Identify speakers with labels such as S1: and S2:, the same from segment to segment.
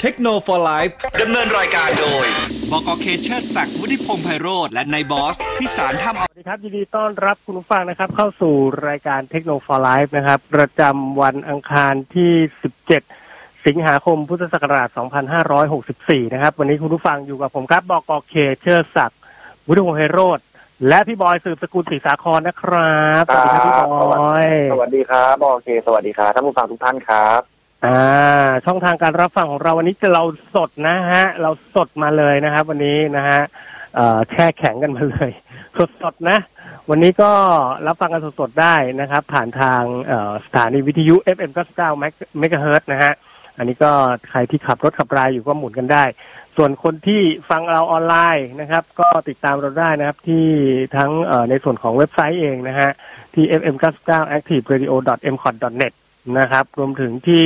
S1: เทคโนโลยีไลฟ์
S2: ดำเนินรายการโดย
S3: บกเคเชอร์ศักดิ์วุฒิพงษ์ไพโรธและนายบอสพิสารทำ
S4: สวัสดีครับ ยินดีต้อนรับคุณผู้ฟังนะครับ เข้าสู่รายการเทคโนโลยีไลฟ์นะครับ ประจำวันอังคารที่ 17 สิงหาคมพุทธศักราช 2564 นะครับ วันนี้คุณผู้ฟังอยู่กับผมครับบกเคเชอร์ศักดิ์วุฒิพงษ์ไพโรธและพี่บอยสืบสกุลศรีสาครนะครับ
S5: สวัสดีครับพี่
S4: บอย
S5: สวัสดีครับโอเค สวัสดีครับท่านผู้ฟังทุกท่านครับ
S4: อ่า ช่องทางการรับฟังของเราวันนี้จะเราสดนะฮะ เราสดมาเลยนะครับ วันนี้นะฮะแช่แข็งกันมาเลย สดสดนะ วันนี้ก็รับฟังกันสดๆได้นะครับ ผ่านทางสถานีวิทยุ FM 99เมกะเฮิร์นะฮะ อันนี้ก็ใครที่ขับรถขับรายอยู่ก็หมุนกันได้ ส่วนคนที่ฟังเราออนไลน์นะครับ ก็ติดตามเราได้นะครับ ที่ทั้งในส่วนของเว็บไซต์เองนะฮะ ที่ fm99 activeradio.mcot.net นะครับ รวมถึงที่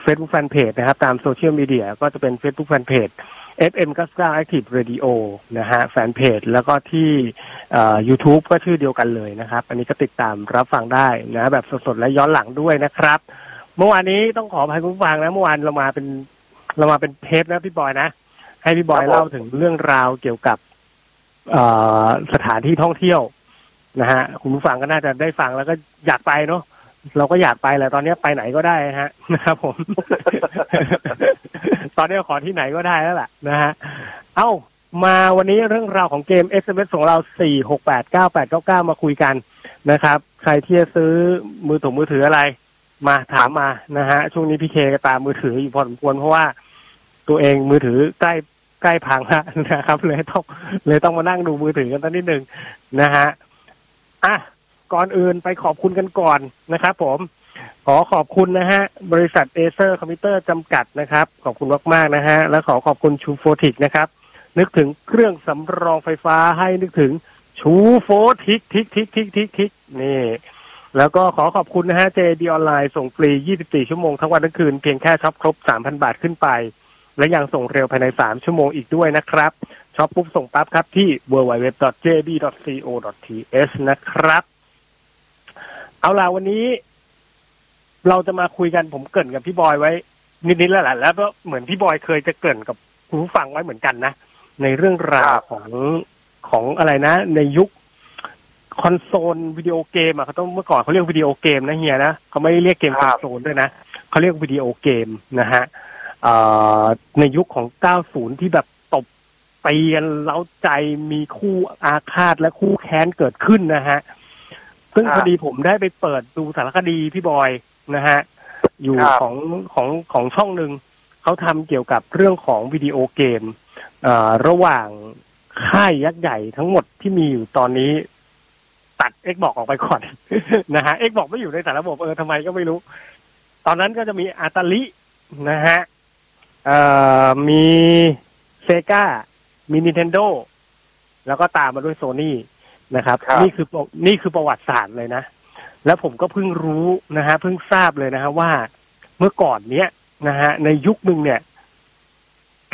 S4: เฟซบุ๊กแฟนเพจนะครับ ตามโซเชียลมีเดียก็จะเป็น Facebook แฟนเพจ FM99 Active Radio นะฮะแฟนเพจแล้วก็ที่ยูทูบก็ชื่อเดียวกันเลยนะครับ อันนี้ก็ติดตามรับฟังได้นะแบบสดๆ และย้อนหลังด้วยนะครับ เมื่อวานนี้ต้องขออภัยคุณผู้ฟังนะ เมื่อวานเรามาเป็นเรามาเป็นเทปนะพี่บอยนะ ให้พี่บอยเล่าถึงเรื่องราวเกี่ยวกับสถานที่ท่องเที่ยวนะฮะคุณผู้ฟังก็น่าจะได้ฟังแล้วก็อยากไปเนาะ เราก็อยากไปแหละตอนนี้ไปไหนก็ได้ฮะนะครับผม ตอนนี้ขอที่ไหนก็ได้แล้วล่ะนะฮะเอ้ามาวันนี้เรื่องราวของเกม SMS ของเราสี่หกแปดเก้าแปดเก้าเก้ามาคุยกันนะครับ ใครที่จะซื้อมือถือมือถืออะไร มาถามมานะฮะ ช่วงนี้พี่เคก็ตามมือถืออยู่พอสมควรเพราะว่า ตัวเองมือถือใกล้ใกล้พังแล้วนะครับ เลยต้องเลยต้องมานั่งดูมือถือกันตั้งนิดหนึ่งนะฮะอะ ก่อนอื่นไปขอบคุณกันก่อนนะครับผมขอขอบคุณนะฮะ บริษัทเอเซอร์คอมพิวเตอร์จำกัดนะครับ ขอบคุณมากๆนะฮะ และขอขอบคุณชูโฟติกนะครับ นึกถึงเครื่องสำรองไฟฟ้าให้นึกถึงชูโฟติกทิกทิกทิกทิกทิกนี่ แล้วก็ขอขอบคุณนะฮะ JIB ออนไลน์ส่งฟรี 24 ชั่วโมงทั้งวันทั้งคืน เพียงแค่ช็อปครบ 3,000 บาทขึ้นไป และยังส่งเร็วภายในสามชั่วโมงอีกด้วยนะครับช็อปปุ๊บส่งปั๊บครับที่ www.jib.co.th นะครับ เอาล่ะวันนี้ เราจะมาคุยกันผมเกริ่นกับพี่บอยไว้ นิดๆแล้วแหละแล้วก็เหมือนพี่บอยเคยจะเกริ่นกับคุณผู้ฟังไว้เหมือนกันนะในเรื่องราวของของอะไรนะ ในยุคคอนโซลวิดีโอเกมอะเขาต้องเมื่อก่อนเขาเรียกวิดีโอเกมนะเฮียนะเขาไม่ได้เรียกเกมคอนโซลด้วยนะเขาเรียกวิดีโอเกมนะฮะในยุคของ 90 ที่แบบตบตีกันเล้าใจมีคู่อาฆาตและคู่แค้นเกิดขึ้นนะฮะ ซึ่งพอดีผมได้ไปเปิดดูสารคดีพี่บอยนะฮะ อยู่ของของของช่องหนึ่งเขาทำเกี่ยวกับเรื่องของวิดีโอเกมระหว่างค่ายยักษ์ใหญ่ทั้งหมดที่มีอยู่ตอนนี้ ตัดเอ็กบอกออกไปก่อนนะฮะเอ็กบอกไม่อยู่ในสารระบบเออทำไมก็ไม่รู้ ตอนนั้นก็จะมีอาตาลินะฮะเอ่อมีเซกามีนินเทนโดแล้วก็ตามมาด้วยโซนี่ นะครับรบนี่คือนี่คือประวัติศาสตร์เลยนะ แล้วผมก็เพิ่งรู้นะฮะเพิ่งทราบเลยนะฮะว่าเมื่อก่อนเนี้ยนะฮะในยุคหนึ่งเนี่ย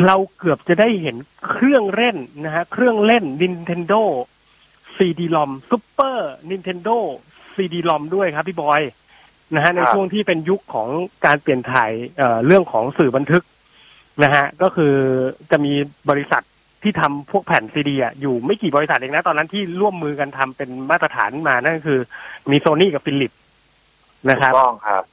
S4: เราเกือบจะได้เห็นเครื่องเล่นนะฮะเครื่องเล่น Nintendo CD ROM Super Nintendo CD ROM ด้วยครับพี่บอยนะฮะในช่วงที่เป็นยุคของการเปลี่ยนถ่ายเอ่อเรื่องของสื่อบันทึกนะฮะก็คือจะมีบริษัท ที่ทำพวกแผ่นซีดีอะอยู่ไม่กี่บริษัทเองนะ ตอนนั้นที่ร่วมมือกันทำเป็นมาตรฐานมานั่นคือ มีโซนี่กับฟิลิปนะครับ
S5: ต้องครับ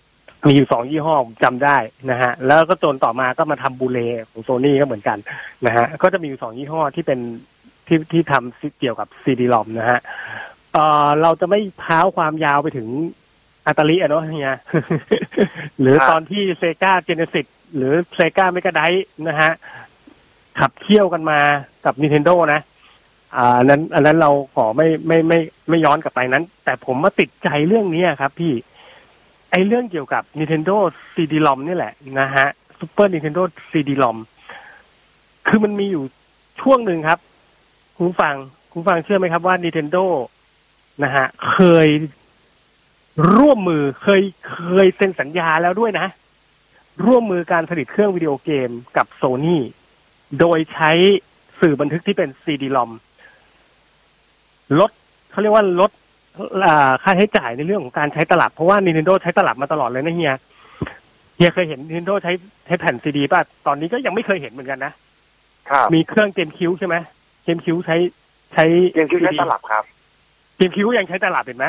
S4: มีอยู่สองยี่ห้อจำได้นะฮะ แล้วก็จนต่อมาก็มาทำบูเลของโซนี่ก็เหมือนกันนะฮะ ก็จะมีอยู่สองยี่ห้อที่เป็นที่ที่ทำเกี่ยวกับ CD-ROM นะฮะเอ่อเราจะไม่เท้าความยาวไปถึง Atari อะเนาะเนี่ยหรือตอนที่ Sega Genesis หรือ Sega Mega Drive นะฮะ ขับเคี่ยวกันมากับ Nintendo นะ อ่านั้น อันนั้นเราขอไม่ไม่ไม่ไม่ย้อนกลับไปนั้น แต่ผมมาติดใจเรื่องนี้ครับ พี่ ไอ้เรื่องเกี่ยวกับ Nintendo CD-ROM นี่แหละนะฮะ Super Nintendo CD-ROM คือมันมีอยู่ช่วงหนึ่งครับ คุณฟัง คุณฟังเชื่อไหมครับว่า Nintendo นะฮะ เคยร่วมมือเคยเคยเซ็นสัญญาแล้วด้วยนะ ร่วมมือการผลิตเครื่องวิดีโอเกมกับโซนี่ โดยใช้สื่อบันทึกที่เป็นซีดีลอมลดเขาเรียกว่าลดค่าใช้จ่ายในเรื่องของการใช้ตลับ เพราะว่า Nintendo ใช้ตลับมาตลอดเลยนะเฮียเฮียเคยเห็น Nintendo ใช้ใช้แผ่นซีดีป่ะ ตอนนี้ก็ยังไม่เคยเห็นเหมือนกันนะ
S5: ครับ
S4: มีเครื่องเกมคิวใช่ไหมเกมคิวใช้ใช้
S5: เกมคิวใช้ตลับครับ
S4: เกมคิวยังใช้ตลับเห็นไหม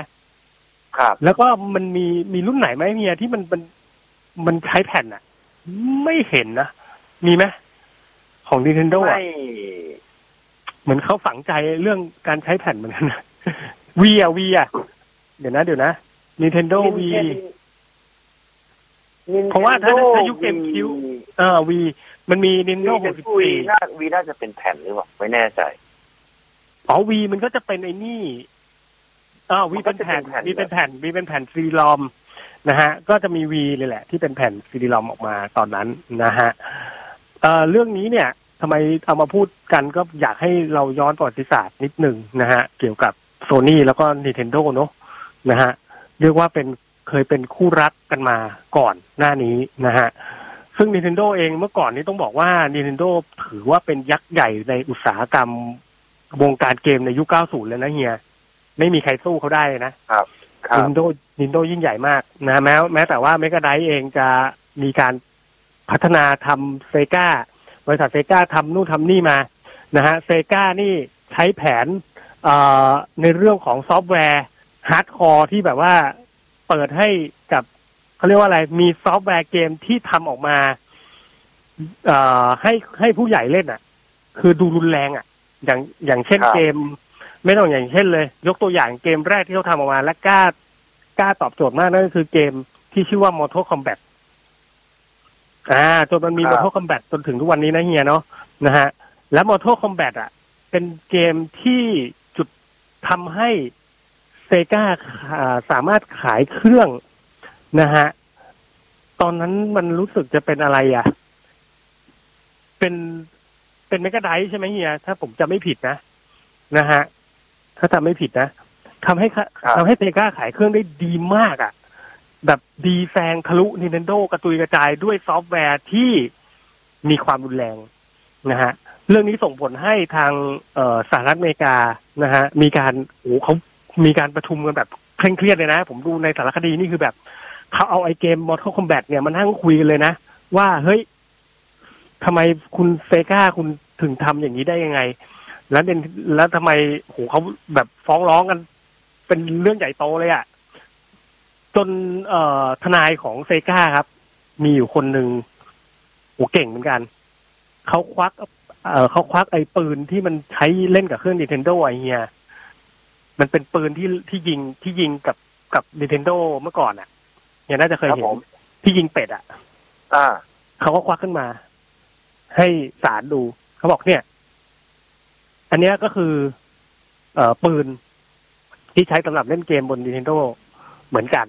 S5: ครับ
S4: แล้วก็มันมีมีรุ่นไหนไหมเฮียที่มันมันมันใช้แผ่นอะไม่เห็นนะมีไหม ของ Nintendo อะ
S5: ไม่
S4: เหมือนเขาฝังใจเรื่องการใช้แผ่นเหมือนกันนะวีอะวีอะเดี๋ยวนะ เดี๋ยวนะ Nintendo วีเพราะว่าถ้าถ้ายุคเกมคิวเออวีมันมี
S5: วี
S4: Nintendo
S5: จะวีน่าวีน่าจะเป็นแผ่นหรือเปล่าไม่แน่ใจ
S4: 64อ๋อวีมันก็จะเป็นไอ้นี่อ๋อวีเป็นแผ่น
S5: มันก็จะเป็นแผ่น
S4: วีเป็นแผ่นวีเป็นแผ่นซีดีลอมนะฮะ ก็จะมีวีเลยแหละ ที่เป็นแผ่นซีดีลอมออกมาตอนนั้นนะฮะเอ่อเรื่องนี้เนี่ย ทำไมเอามาพูดกันก็อยากให้เราย้อนประวัติศาสตร์นิดหนึ่งนะฮะ เกี่ยวกับโซ n y แล้วก็ Nintendo เนอะนะฮะ เรียกว่าเป็นเคยเป็นคู่รักกันมาก่อนหน้านี้นะฮะ ซึ่ง Nintendo เองเมื่อก่อนนี้ต้องบอกว่า Nintendo ถือว่าเป็นยักษ์ใหญ่ในอุตสาหกรรมวงการเกมในยุค 90 เลยนะเฮีย ไม่มีใครสู้เขาได้นะ
S5: ครับ
S4: Nintendo Nintendo ยิ่งใหญ่มากนะแม้แม้แต่ว่า Mega d r i v e เองจะมีการพัฒนาทำ Sega บริษัท Sega ทำนู่นทำนี่มานะฮะ Sega นี่ใช้แผนเอ่อในเรื่องของซอฟต์แวร์ hardcore ที่แบบว่าเปิดให้กับเขาเรียกว่าอะไร มีซอฟต์แวร์เกมที่ทำออกมาเอ่อให้ให้ผู้ใหญ่เล่นอะ คือดูรุนแรงอะ อย่างอย่างเช่น
S5: ครับ
S4: เกม ไม่ต้องอย่างเช่นเลย ยกตัวอย่างเกมแรกที่เขาทำออกมา และกล้ากล้าตอบโจทย์มากนั่นก็คือเกมที่ชื่อว่า Mortal Kombat อ่าจนมันมี
S5: ครับ
S4: Mortal Kombat จนถึงทุกวันนี้นะเฮียเนาะนะฮะและ Mortal Kombat อะ เป็นเกมที่จุดทำให้เซกาสามารถขายเครื่องนะฮะตอนนั้นมันรู้สึกจะเป็นอะไรอะ เป็นเป็น Mega Drive ใช่ไหมเฮียถ้าผมจะไม่ผิดนะนะฮะถ้าจำไม่ผิดนะทำให้ค่ะ
S5: ครับ
S4: ทำให้ Sega ขายเครื่องได้ดีมากอะ่ะ แบบดีแซงทะลุ Nintendo กระจุยกระจายด้วยซอฟต์แวร์ที่มีความรุนแรงนะฮะเรื่องนี้ส่งผลให้ทางเออสหรัฐอเมริกานะฮะมีการโอ้เขามีการประชุมกันแบบเคร่งเครียดเลยนะ ผมดูในสารคดีนี่คือแบบเขาเอาไอ้เกม Mortal Kombat เนี่ยมันนั่งคุยกันเลยนะ ว่าเฮ้ยทำไมคุณเซกาคุณถึงทำอย่างนี้ได้ยังไง แล้วเด่นแล้วทำไมโหเขาแบบฟ้องร้องกัน เป็นเรื่องใหญ่โตเลยอะ่ะ จนเอ่อทนายของเซกาครับ มีอยู่คนหนึ่งโหเก่งเหมือนกัน เขาควักเอ่อเขาควักไอ้ปืนที่มันใช้เล่นกับเครื่อง Nintendo ไอเฮียมันเป็นปืนที่ที่ยิงที่ยิงกับกับ Nintendo เมื่อก่อนอะ่ะเนี่ยน่าจะเคย
S5: ครับ
S4: เห็น
S5: ผม
S4: ที่ยิงเป็ดอะ่ะ
S5: อ่า
S4: เขาก็ควักขึ้นมา ให้สารดู เขาบอกเนี่ย อันเนี้ยก็คือ เอ่อปืนที่ใช้สำหรับเล่นเกมบน Nintendo เหมือนกัน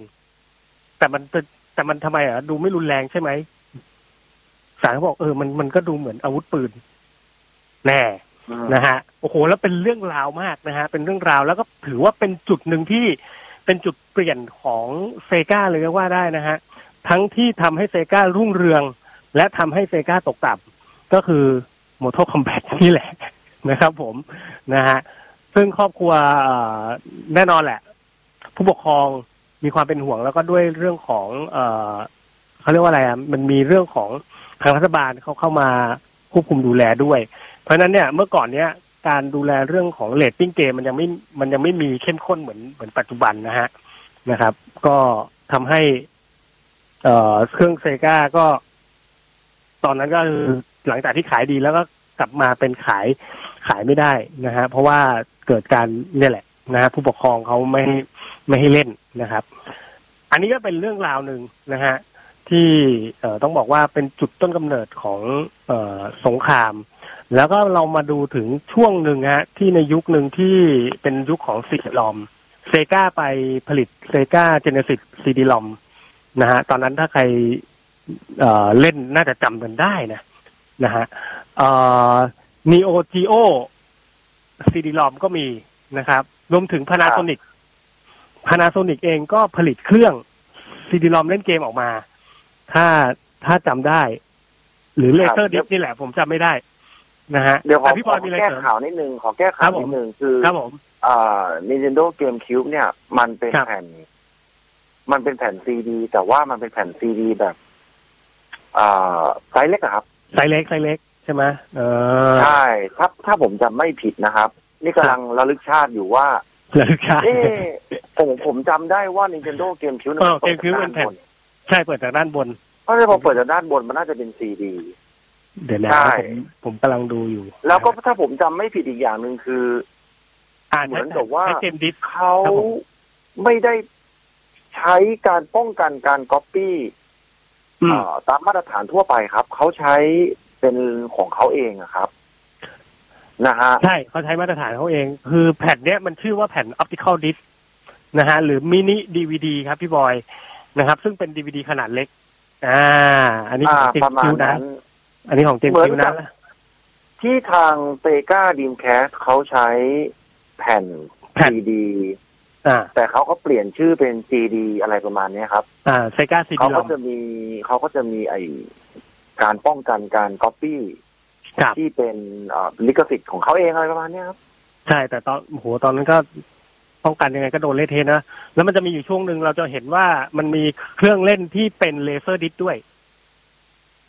S4: แต่มันเป็นแต่มันทำไมอะดูไม่รุนแรงใช่ไหมสารเขาบอกเออมันมันก็ดูเหมือนอาวุธปืน แน่
S5: อืม
S4: นะฮะโอ้โห แล้วเป็นเรื่องราวมากนะฮะ เป็นเรื่องราวแล้วก็ถือว่าเป็นจุดหนึ่งที่เป็นจุดเปลี่ยนของเซกาเลยก็ว่าได้นะฮะ ทั้งที่ทำให้เซการุ่งเรือง และทำให้เซกาตกต่ำก็คือ Mortal Kombat นี่แหละนะครับ ผมนะฮะซึ่งครอบครัวเอ่อแน่นอนแหละ ผู้ปกครอง มีความเป็นห่วงแล้วก็ด้วยเรื่องของเอ่อเขาเรียกว่าอะไรอะมันมีเรื่องของทางรัฐบาลเขาเข้ามาควบคุมดูแลด้วย เพราะฉะนั้นเนี่ยเมื่อก่อนเนี้ยการดูแลเรื่องของเรตติ้งเกมมันยังไม่มันยังไม่มีเข้มข้นเหมือนเหมือนปัจจุบันนะฮะนะครับ ก็ทำให้ เอ่อเครื่อง Sega ก็ ตอนนั้นก็คือหลังจากที่ขายดีแล้วก็กลับมาเป็นขายขายไม่ได้นะฮะเพราะว่าเกิดการเนี่ยแหละ นะฮะผู้ปกครองเขาไม่ให้ไม่ให้เล่นนะครับ อันนี้ก็เป็นเรื่องราวหนึ่งนะฮะที่เออต้องบอกว่าเป็นจุดต้นกำเนิดของเออสงคราม แล้วก็เรามาดูถึงช่วงหนึ่งฮะที่ในยุคหนึ่งที่เป็นยุคของ CD-ROM Sega ไปผลิต Sega Genesis CD-ROM นะฮะตอนนั้นถ้าใครเล่นน่าจะจำกันได้นะนะฮะเอ่อ Neo Geo CD-ROM ก็มีนะครับ รวมถึง Panasonic Panasonic เองก็ผลิตเครื่องCD-ROM เล่นเกมออกมา ถ้าถ้าจำได้ หรือ laser discนี่แหละ ผมจำไม่ได้นะฮะ
S5: เดี๋ยวขอ
S4: แต่พี่
S5: ข
S4: บ
S5: อ
S4: อยมีอะไรเสริม
S5: นิดนึงขอแก้ข่าวครั
S4: บผมแก้ข่าว
S5: นิดนึงคือ
S4: ครับผม
S5: อ่า Nintendo GameCube เนี่ย มันเป็น
S4: ครับ
S5: แผ่น มันเป็นแผ่นซีดี แต่ว่ามันเป็นแผ่นซีดีแบบอ่าไซส์เล็กอะครับ
S4: ไซส์เล็กไซส์เล็กใช่ไหมเออ
S5: ใช่ถ้าถ้าผมจำไม่ผิดนะครับ นี่กำลังระลึกชาติอยู่ว่า
S4: แล้วค่ะ
S5: เอ๊ะผมผมจำได้ว่า Nintendo เกมคิว
S4: เออ GameCube เป็นแผ่นใช่เปิดจากด้านบน
S5: เพราะฉะนั้นพอเปิดจากด้านบนมันน่าจะเป็นซีดี
S4: เดี๋ยวนะ
S5: ใช่
S4: ผมผมกำลังดูอยู่
S5: แล้วก็ถ้าผมจำไม่ผิดอีกอย่างหนึ่งคือ
S4: อ่าน
S5: เหมือนกับว่า
S4: ใช้เกมดิส
S5: เขา
S4: ครับผม
S5: ไม่ได้ใช้การป้องกันการก๊อปปี้
S4: อืม
S5: เอ่อตามมาตรฐานทั่วไปครับ เขาใช้เป็นของเขาเองอะครับ นะฮะ
S4: ใช่เขาใช้มาตรฐานเขาเอง คือแผ่นเนี้ยมันชื่อว่าแผ่น optical disc นะฮะหรือมินิดีวดีครับพี่บอยนะครับ ซึ่งเป็นดีวดีขนาดเล็ก อ่า อันนี้ข
S5: อ่า
S4: องเจม
S5: ประมาณ
S4: คิวนะ
S5: นั้น
S4: อันนี้ของเจม
S5: เหมือน
S4: คิว
S5: กั
S4: นะ
S5: บที่ทางเ e กาดีมแคสเขาใช้แผ่น
S4: แผ่น
S5: ซีดี
S4: อ่า
S5: แต่เขาก็เปลี่ยนชื่อเป็นซีดีอะไรประมาณเนี้ยครับ
S4: อ่าเซกาซี
S5: เขา
S4: ดีล
S5: ก็
S4: อม
S5: จะมีเขาก็จะมีไอการป้องกันการก๊อปปี้
S4: ครับ
S5: ที่เป็นเอ่อลิขสิทธิ์ของเขาเองอะไรประมาณเนี้ยครับ
S4: ใช่แต่ตอนโหตอนนั้นก็ป้องกันยังไงก็โดนเละเทะนะ แล้วมันจะมีอยู่ช่วงหนึ่งเราจะเห็นว่ามันมีเครื่องเล่นที่เป็น laser disc ด้วย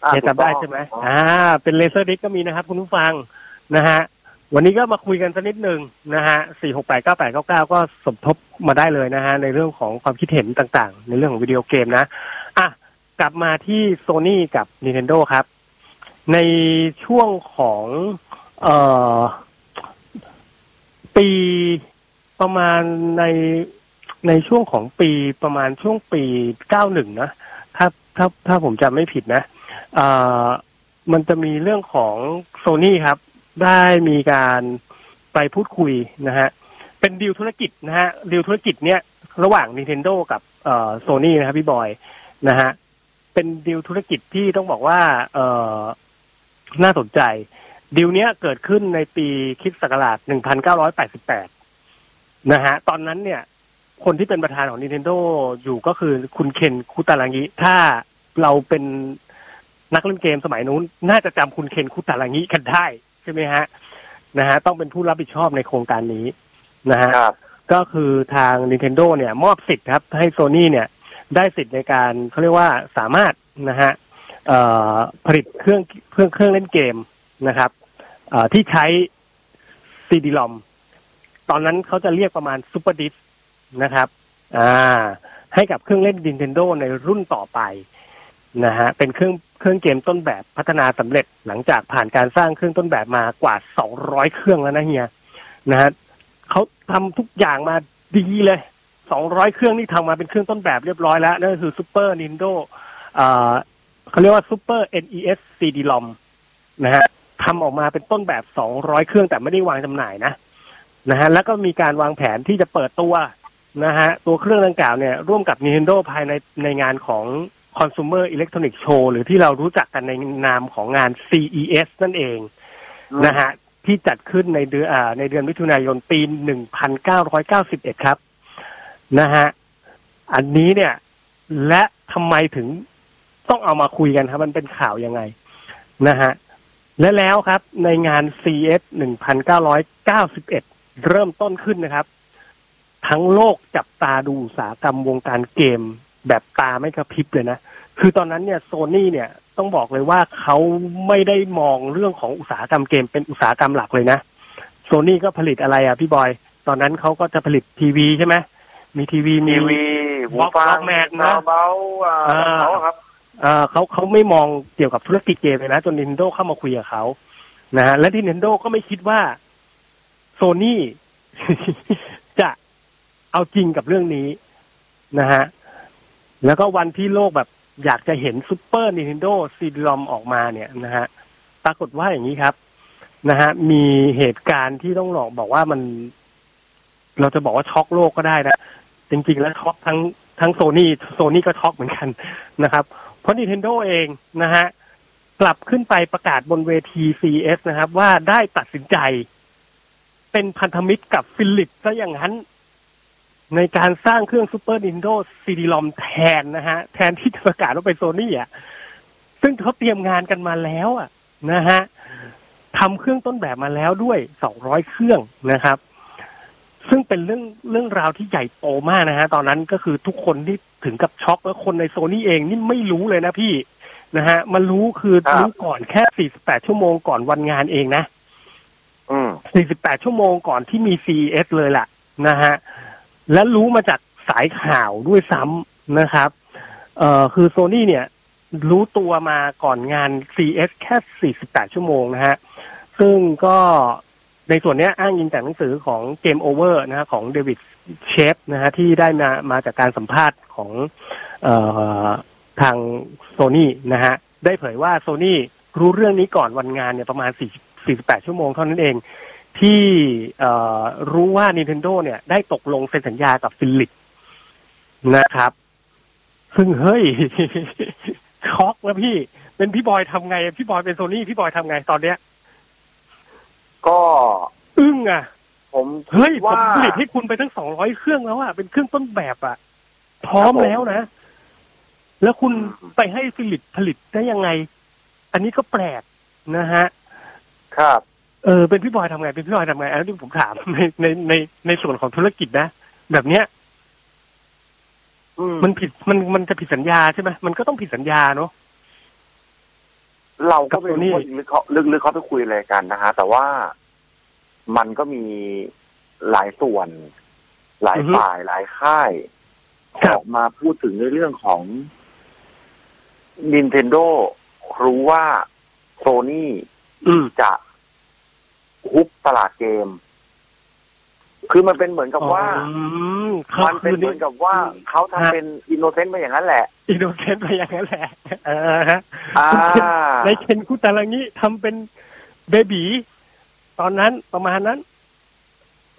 S5: อ่า
S4: เจจำได้
S5: ถูกต้อง
S4: ใช่ไหม
S5: ถูกต้อง
S4: อ่า เป็น laser disc ก็มีนะครับคุณผู้ฟังนะฮะ วันนี้ก็มาคุยกันสักนิดหนึ่งนะฮะสี่หกแปดเก้าแปดเก้าเก้าก็สมทบมาได้เลยนะฮะ ในเรื่องของความคิดเห็นต่างๆ ในเรื่องของวิดีโอเกมนะ อะ กลับมาที่โซ n y กับ Nintendo ครับ ในช่วงของเอ่อปีประมาณในในช่วงของปีประมาณช่วงปีเก้าหนึ่งนะถ้าถ้าถ้าผมจำไม่ผิดนะเอ่อมันจะมีเรื่องของโซ n y ครับ ได้มีการไปพูดคุยนะฮะ เป็นดีลธุรกิจนะฮะดีลธุรกิจเนี้ยระหว่าง Nintendo กับเอ่อโซนี่นะครับพี่บอยนะฮะเป็นดีลธุรกิจที่ต้องบอกว่า เอ่อ น่าสนใจ ดีลเนี้ยเกิดขึ้นในปีคริดศักราช 1988 นะฮะ ตอนนั้นเนี่ย คนที่เป็นประธานของ Nintendo อยู่ก็คือคุณเคนคุตารางิ ถ้าเราเป็นนักเล่นเกมสมัยนู้น น่าจะจำคุณเคนคุตารางิกันได้ ใช่ไหมฮะ นะฮะ ต้องเป็นผู้รับผิดชอบในโครงการนี้นะฮะ
S5: ครับ
S4: ก็คือทาง Nintendo เนี่ย มอบสิทธิ์ครับ ให้ Sony เนี่ย ได้สิทธิ์ในการเขาเรียกว่าสามารถนะฮะเอ่อ ผลิตเครื่องเครื่องเครื่องเล่นเกมนะครับที่ใช้ CD-ROM ตอนนั้นเขาจะเรียกประมาณ Super Disc นะครับ อ่า ให้กับเครื่องเล่น Nintendo ในรุ่นต่อไปนะฮะเป็นเครื่องเครื่องเกมต้นแบบพัฒนาสำเร็จหลังจากผ่านการสร้างเครื่องต้นแบบมากว่า200เครื่องแล้วนะเฮียนะฮะเขาทำทุกอย่างมาดีเลย200เครื่องนี่ทำมาเป็นเครื่องต้นแบบเรียบร้อยแล้วนั่นคือ Super Nintendo อ่า เขาเรียกว่า Super NES CD-ROM นะฮะทำออกมาเป็นต้นแบบ 200 เครื่องแต่ไม่ได้วางจำหน่ายนะนะฮะแล้วก็มีการวางแผนที่จะเปิดตัวนะฮะตัวเครื่องดังกล่าวเนี่ยร่วมกับ Nintendo ภายในในงานของ Consumer Electronic Show หรือที่เรารู้จักกันในนามของงาน CES นั่นเองนะฮะที่จัดขึ้นในเดือนอ่าในเดือนมิถุนายนปี 1991 ครับนะฮะอันนี้เนี่ยและทำไมถึง ต้องเอามาคุยกันครับ มันเป็นข่าวยังไงนะฮะและแล้วครับ ในงาน CS 1991 เริ่มต้นขึ้นนะครับ ทั้งโลกจับตาดูอุตสาหกรรมวงการเกม แบบตาไม่กระพริบเลยนะ คือตอนนั้นเนี่ยโซนี่เนี่ยต้องบอกเลยว่าเขาไม่ได้มองเรื่องของอุตสาหกรรมเกมเป็นอุตสาหกรรมหลักเลยนะโซนี่ก็ผลิตอะไรอะพี่บอย ตอนนั้นเขาก็จะผลิตทีวีใช่ไหมมีทีวีมี
S5: วีหู
S4: บล็อก
S5: ฟั
S4: บล็องกแมนนะ
S5: เบาๆอ่า
S4: อ่า
S5: เขาครับ
S4: เขาเขาไม่มองเกี่ยวกับธุรกิจเกมเลยนะ จน Nintendo เข้ามาคุยกับเขานะฮะและที่ Nintendo ก็ไม่คิดว่าโซนี่จะเอาจริงกับเรื่องนี้นะฮะแล้วก็วันที่โลกแบบอยากจะเห็นซูเปอร์ Nintendo CD-ROM ออกมาเนี่ยนะฮะปรากฏว่าอย่างนี้ครับนะฮะมีเหตุการณ์ที่ต้องหลอกบอกว่ามัน เราจะบอกว่าช็อกโลกก็ได้นะ จริงๆแล้วช็อกทั้งทั้งโซนี่โซนี่ก็ช็อกเหมือนกันนะครับ เพราะ Nintendo เองนะฮะกลับขึ้นไปประกาศบนเวที CES นะครับ ว่าได้ตัดสินใจ เป็นพันธมิตรกับฟิลิปซะอย่างนั้น ในการสร้างเครื่อง Super Nintendo CD-ROM แทนนะฮะ แทนที่จะประกาศว่าเป็นโซนี่อะซึ่งเขาเตรียมงานกันมาแล้ว อะ นะฮะทำเครื่องต้นแบบมาแล้วด้วย200เครื่องนะครับ ซึ่งเป็นเรื่องเรื่องราวที่ใหญ่โตมากนะฮะ ตอนนั้นก็คือทุกคนที่ถึงกับช็อกแล้วคนในโซนี่เองนี่ไม่รู้เลยนะพี่นะฮะมันรู้คือ
S5: ครับ
S4: รู้ก่อนแค่ 48 ชั่วโมงก่อนวันงานเองนะ
S5: อืม
S4: 48 ชั่วโมงก่อนที่มี CES เลยล่ะนะฮะ และรู้มาจากสายข่าวด้วยซ้ำนะครับ เอ่อคือโซนี่เนี่ย รู้ตัวมาก่อนงาน CES แค่ 48 ชั่วโมงนะฮะ ซึ่งก็ ในส่วนนี้อ้างอิงจากหนังสือของ Game Over นะฮะของเดวิดเชฟนะฮะที่ได้มามาจากการสัมภาษณ์ของออทางโซนี่นะฮะได้เผยว่าโซนี่รู้เรื่องนี้ก่อนวันงานเนี่ยประมาณ4 48ชั่วโมงเท่านั้นเอง ที่รู้ว่า Nintendo เนี่ย ได้ตกลงเซ็นสัญญากับฟิลิปนะครับ ซึ่งเฮ้ยช็อกแล้วพี่ เป็นพี่บอยทำไง พี่บอยเป็นโซนี่พี่บอยทำไงตอนเนี้ย
S5: ก็
S4: อึ้งอะ
S5: ผม
S4: เฮ้ย
S5: คิด
S4: ผม
S5: ว่า
S4: ผลิตให้คุณไปทั้งสองร้อยเครื่องแล้วอะเป็นเครื่องต้นแบบอะ พร้อม
S5: ครับผม
S4: แล้วนะ แล้วคุณ
S5: อืม
S4: ไปให้ฟิลิปผลิตได้ยังไง อันนี้ก็แปลกนะฮะ
S5: ครับ
S4: เออเป็นพี่บอยทำไงเป็นพี่บอยทำไงอันนี้ผมถามในในในในส่วนของธุรกิจนะแบบเนี้ย
S5: อืม
S4: มันผิดมันมันจะผิดสัญญาใช่ไหมมันก็ต้องผิดสัญญาเนาะ
S5: เราก็ไม่
S4: กับตัวนี้
S5: รู้ว่าลึกเขาลึกๆเขาไปคุยอะไรกันนะฮะ แต่ว่ามันก็มีหลายส่วน หลายฝ่ายหลายค่ายออกมาพูดถึงในเรื่องของ Nintendo รู้ว่าโซนี่
S4: อืม
S5: จะฮุบตลาดเกม คือมันเป็นเหมือนกับว่า
S4: อืมเขา
S5: มันเป็น
S4: คือ
S5: เหมือนกับว่าเขาทำเป็นอินโนเซนต์มาอย่างนั้นแหละ
S4: อินโดเซนไปอย่างนั้นแหละเออฮะ
S5: อ่า
S4: ในเคนคุตารางิทำเป็นเบบีตอนนั้นประมาณนั้น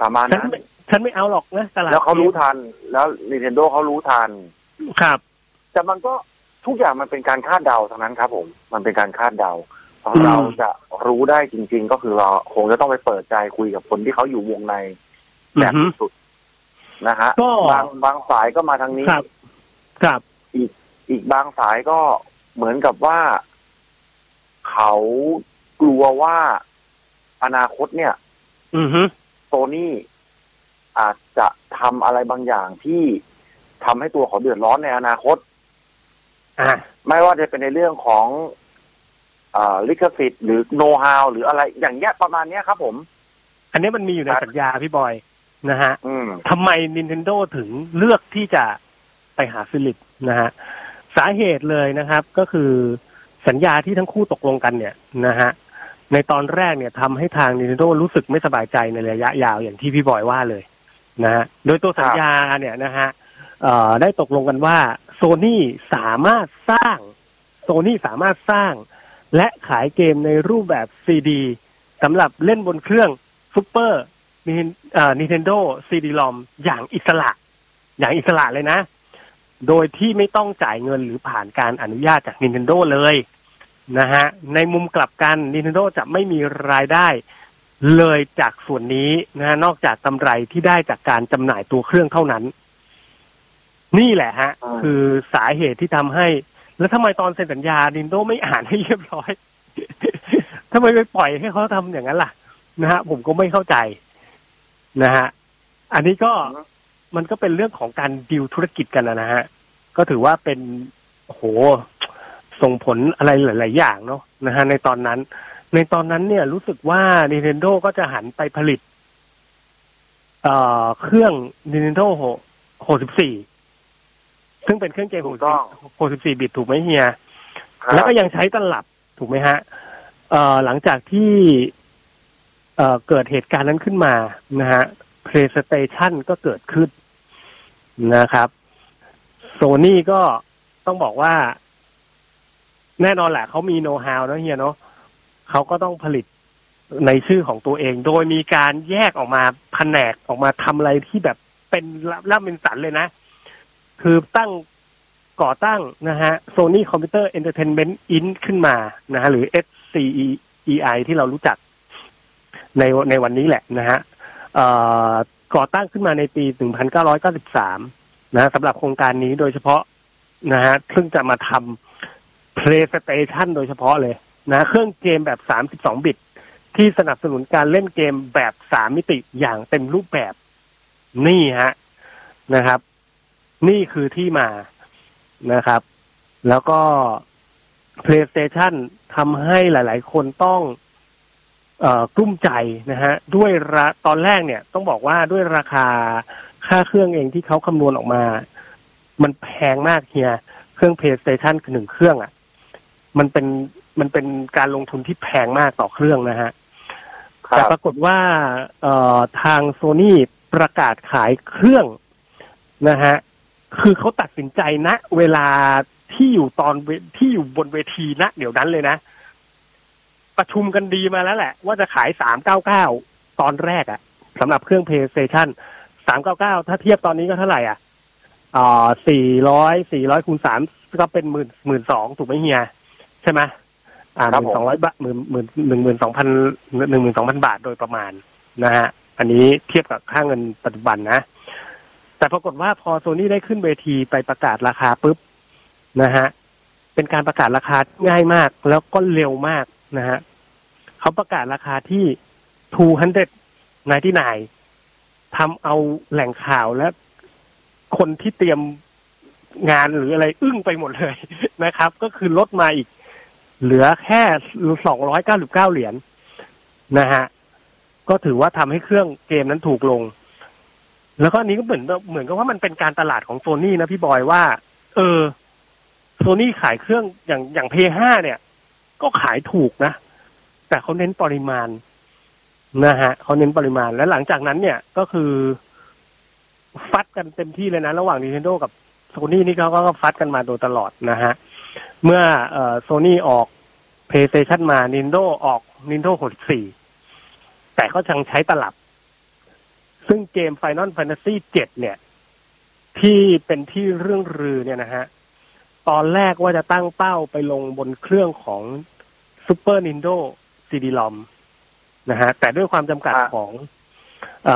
S5: ประมาณ
S4: ฉัน
S5: นั้น
S4: ไม่ฉันไม่เอาหรอกนะตลาด
S5: แล้วเขารู้
S4: กม
S5: ทัน แล้ว Nintendo เขารู้ทัน
S4: ครับ
S5: แต่มันก็ทุกอย่างมันเป็นการคาดเดาทั้งนั้นครับ ผม มันเป็นการคาดเดา
S4: อืม
S5: เราจะรู้ได้จริง ๆ ก็คือเราคงจะต้องไปเปิดใจคุยกับคนที่เขาอยู่วงใน แบบ
S4: อือฮึ
S5: สุดๆนะฮะ
S4: ก็
S5: บางบางสายก็มาทางนี้
S4: ครับครับ
S5: อีกบางสายก็เหมือนกับว่า เขากลัวว่าอนาคตเนี่ย
S4: อือฮึ
S5: โซนี่อาจจะทำอะไรบางอย่างที่ทำให้ตัวเขาเดือดร้อนในอนาคต
S4: อ่า
S5: ไม่ว่าจะเป็นในเรื่องของเออลิขสิทธิ์หรือโน้ตฮาวหรืออะไรอย่างเงี้ยประมาณเนี้ยครับผม
S4: อันนี้มันมีอยู่ในสัญญาพี่บอย นะฮะ
S5: อืม
S4: ทำไม Nintendo ถึงเลือกที่จะไปหาฟิลิปนะฮะสาเหตุเลยนะครับก็คือสัญญาที่ทั้งคู่ตกลงกันเนี่ยนะฮะในตอนแรกเนี่ยทำให้ทาง Nintendo รู้สึกไม่สบายใจในระยะยาวอย่างที่พี่บอยว่าเลยนะฮะโดยตัวสัญญาเนี่ยนะฮะเอ่อได้ตกลงกันว่าโซนี่สามารถสร้างโซนี่สามารถสร้าง และขายเกมในรูปแบบซีดีสำหรับเล่นบนเครื่องซูเปอร์ Nintendo CD-ROM อย่างอิสระ อย่างอิสระเลยนะ โดยที่ไม่ต้องจ่ายเงินหรือผ่านการอนุญาตจาก Nintendo เลยนะฮะ ในมุมกลับกัน Nintendo จะไม่มีรายได้เลยจากส่วนนี้นะฮะนอกจากกำไรที่ได้จากการจำหน่ายตัวเครื่องเท่านั้น นี่แหละฮะ
S5: อ่า
S4: คือสาเหตุที่ทำให้ แล้วทำไมตอนเซ็นสัญญา Nintendo ไม่อ่านให้เรียบร้อยทำไมไปปล่อยให้เขาทำอย่างนั้นล่ะนะฮะผมก็ไม่เข้าใจ นะฮะอันนี้ก็
S5: อืม
S4: มันก็เป็นเรื่องของการดิวธุรกิจกันนะฮะก็ถือว่าเป็นโหส่งผลอะไรหลาย ๆ อย่างเนาะนะฮะในตอนนั้น ในตอนนั้นเนี่ยรู้สึกว่า Nintendo ก็จะหันไปผลิต เอ่อเครื่อง Nintendo 64 ซึ่งเป็นเครื่องเกม
S5: ถูกต้อง
S4: 64บิตถูกไหมเฮีย
S5: ครับ
S4: แล้วก็ยังใช้ตลับถูกไหมฮะ เอ่อหลังจากที่ เเกิดเหตุการณ์นั้นขึ้นมานะฮะ PlayStation ก็เกิดขึ้นนะครับโซนี่ก็ต้องบอกว่า แน่นอนแหละเขามีโน้ตฮาวนะเฮียเนาะเขาก็ต้องผลิตในชื่อของตัวเอง โดยมีการแยกออกมาแผนกออกมาทำอะไรที่แบบเป็นล่ำเป็นสันเลยนะ คือตั้งก่อตั้งนะฮะ Sony Computer Entertainment Inc. ขึ้นมานะฮะ หรือ SCEI ที่เรารู้จัก ในในวันนี้แหละนะฮะก่อตั้งขึ้นมาในปี 1993นะะสำหรับโครงการนี้โดยเฉพาะนะฮะซึ่งจะมาทำ PlayStation โดยเฉพาะเลยนะเครื่องเกมแบบ 32 บิต ที่สนับสนุนการเล่นเกมแบบ 3 มิติอย่างเต็มรูปแบบนี่ฮะนะครับ นี่คือที่มานะครับ แล้วก็ PlayStation ทำให้หลาย ๆ คนต้อง กลุ้มใจนะฮะด้วยราตอนแรกเนี่ยต้องบอกว่าด้วยราคาค่าเครื่องเองที่เขาคำนวณออกมา มันแพงมากเฮียเครื่อง PlayStation คือหนึ่งเครื่องอะ่ะ มันเป็นมันเป็นการลงทุนที่แพงมากต่อเครื่องนะฮะ
S5: ครั
S4: แต่
S5: บ
S4: ปรากฏว่าเอ่อทางโซนี่ประกาศขายเครื่องนะฮะคือเขาตัดสินใจณเวลาที่อยู่ตอนเวที่อยู่บนเวทีณเดี๋ยวนั้นเลยนะ ประชุมกันดีมาแล้วแหละ ว่าจะขายสามเก้าเก้าตอนแรกอะสำหรับเครื่อง PlayStation สามเก้าเก้าถ้าเทียบตอนนี้ก็เท่าไหร่อะอ่าสี่ร้อยสี่ร้อยคูณสามก็เป็นหมื่นหมื่นสองถูกไหมเฮีย ใช่ไหมอ่าห
S5: ครับ
S4: มื่น
S5: ผม
S4: สองร้อยบาทหมื่นหมื่นหนึ่งหมื่นสองพันหนึ่งหมื่นสองพันบาทโดยประมาณนะฮะ อันนี้เทียบกับค่าเงินปัจจุบันนะ แต่ปรากฏว่าพอโซนี่ได้ขึ้นเวทีไปประกาศราคาปุ๊บนะฮะ เป็นการประกาศราคาที่ง่ายมาก แล้วก็เร็วมาก นะฮะเขาประกาศราคาที่ 299ทำเอาแหล่งข่าวและคนที่เตรียมงานหรืออะไรอึ้งไปหมดเลยนะครับ ก็คือลดมาอีก เหลือแค่สองร้อยเก้าสิบเก้าเหรียญนะฮะ ก็ถือว่าทำให้เครื่องเกมนั้นถูกลง แล้วก็อันนี้ก็เหมือนเหมือนกับว่ามันเป็นการตลาดของโซนี่นะพี่บอยว่า เออโซนี่ขายเครื่องอย่างอย่างเพย์ห้าเนี่ย ก็ขายถูกนะ แต่เขาเน้นปริมาณนะฮะเขาเน้นปริมาณและหลังจากนั้นเนี่ยก็คือฟัดกันเต็มที่เลยนะ ระหว่าง Nintendo กับโซนี่นี่เขาก็ฟัดกันมาโดยตลอดนะฮะ เมื่อโซนี่ออก PlayStation มา Nintendo ออก Nintendo 64 แต่ก็ยังใช้ตลับ ซึ่งเกม Final Fantasy 7เนี่ย ที่เป็นที่เรื่องรือเนี่ยนะฮะ ตอนแรกว่าจะตั้งเป้าไปลงบนเครื่องของ Super Nintendo CD-ROM นะฮะ แต่ด้วยความจำกัด
S5: อ่า
S4: ของเอ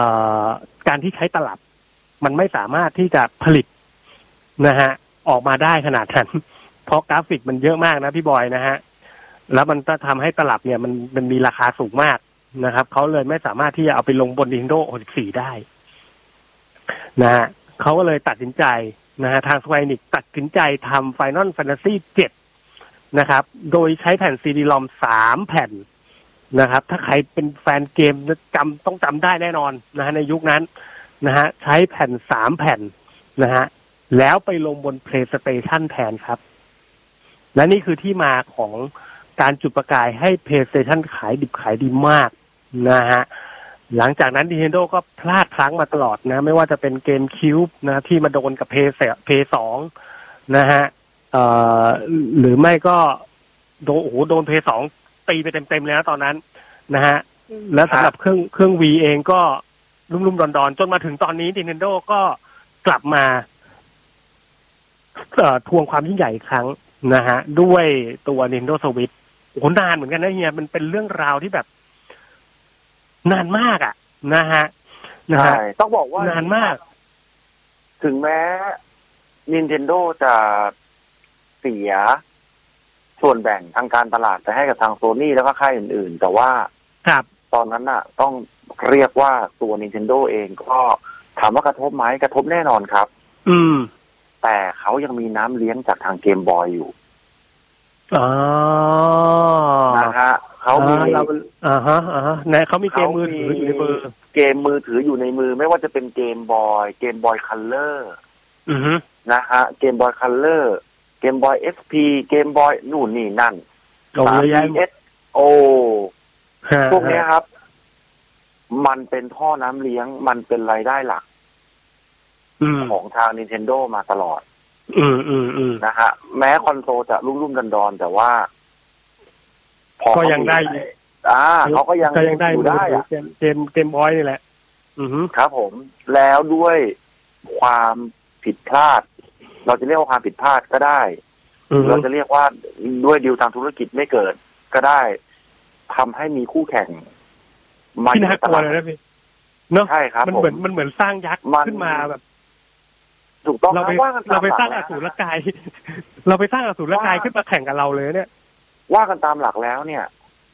S4: อการที่ใช้ตลับ มันไม่สามารถที่จะผลิตนะฮะ ออกมาได้ขนาดนั้น เพราะกราฟิกมันเยอะมากนะพี่บอยนะฮะ แล้วมันก็ทำให้ตลับเนี่ย มันมันมีราคาสูงมากนะครับ เขาเลยไม่สามารถที่จะเอาไปลงบน Nintendo 64 ได้ นะฮะเขาก็เลยตัดสินใจ นะฮะทาง Square Enix ตัดสินใจทำ Final Fantasy 7 นะครับ โดยใช้แผ่น CD-ROM สามแผ่นนะครับ ถ้าใครเป็นแฟนเกมจำต้องจำได้แน่นอนนะฮะในยุคนั้นนะฮะใช้แผ่นสามแผ่นนะฮะแล้วไปลงบน PlayStation แทนครับ และนี่คือที่มาของการจุดประกายให้ PlayStation ขายดิบขายดีมากนะฮะ หลังจากนั้น Nintendo ก็พลาดพลั้งมาตลอดนะ ไม่ว่าจะเป็นเกมคิวบนะที่มาโดนกับเพย์เพย์สองนะฮะเอ่อหรือไม่ก็โดนโอ้โหโดนเพย์สองตีไปเต็มๆเลยนะตอนนั้นนะฮะแล้วสำหรับเครื่องเครื่อง V เองก็รุ่มๆดอนๆ จนมาถึงตอนนี้ Nintendo ก็กลับมาเอ่อทวงความยิ่งใหญ่อีกครั้งนะฮะ ด้วยตัว Nintendo Switch โอ้โหนานเหมือนกันนะเฮียมันเป็นเรื่องราวที่แบบ นานมากอะ นะฮะนะ
S5: ใช่
S4: ฮะ
S5: ต้องบอกว่านา
S4: นมาก
S5: ถึงแม้ Nintendo จะเสียส่วนแบ่งทางการตลาดไปให้กับทางโซนี่แล้วก็ค่ายอื่น ๆ แต่ว่า
S4: ครับ
S5: ตอนนั้นน่ะ ต้องเรียกว่าตัว Nintendo เองก็ถามว่ากระทบไหมกระทบแน่นอนครับ
S4: อืม
S5: แต่เขายังมีน้ำเลี้ยงจากทาง Game Boy อยู่อ๋
S4: อ
S5: นะฮะ เขามี
S4: อ่าเราอ่าฮะอ่าฮะในเขามีเกมมือถืออยู่ในมือ
S5: เกมมือถืออยู่ในมือ ไม่ว่าจะเป็น Game Boy Game Boy Color อือ
S4: ฮึ
S5: นะฮะ Game Boy Color Game Boy SP Game Boy นู่นนี่นั่น
S4: โอ้เยอะแยะหมด
S5: เอสโอ
S4: ฮะ
S5: พวกเนี้ยครับ มันเป็นท่อน้ำเลี้ยง มันเป็นรายได้หลัก
S4: อืม
S5: ของทาง Nintendo มาตลอด
S4: อืมอืมอืม
S5: นะฮะ แม้คอนโซลจะรุ่มรุ่มๆดอนๆแต่ว่า พอ
S4: ก็
S5: เขา
S4: ยังได้
S5: มีอ่าเขาก็ยัง
S4: ก็ยังได้
S5: อยู่ได้อะ
S4: เกมเกมเกมบอยนี่แหละ อือฮึ
S5: ครับผม แล้วด้วยความผิดพลาด เราจะเรียกว่าความผิดพลาดก็ได้
S4: อือฮึ
S5: เราจะเรียกว่าด้วยดีลทางธุรกิจไม่เกิดก็ได้ทำให้มีคู่แข่งมา
S4: ที่
S5: อยู่
S4: น่า
S5: ใน
S4: ก
S5: ต
S4: ลัว
S5: ลาด
S4: เลยนะพี่เนาะ
S5: ใช่ครับ
S4: มัน
S5: ผม
S4: เหมือนมันเหมือนสร้างยักษ์
S5: มัน
S4: ขึ้นมาแบบ
S5: ถูกต้อง
S4: เราไป
S5: นะว่ากันตา
S4: เรา
S5: ม
S4: ไป
S5: หลัก
S4: สร้างอ
S5: แล้ว
S4: สูรกาย เราไปสร้างอสูรกายขึ้นมาแข่งกับเราเลยเนี่ย
S5: ว่ากันตามหลักแล้วเนี่ย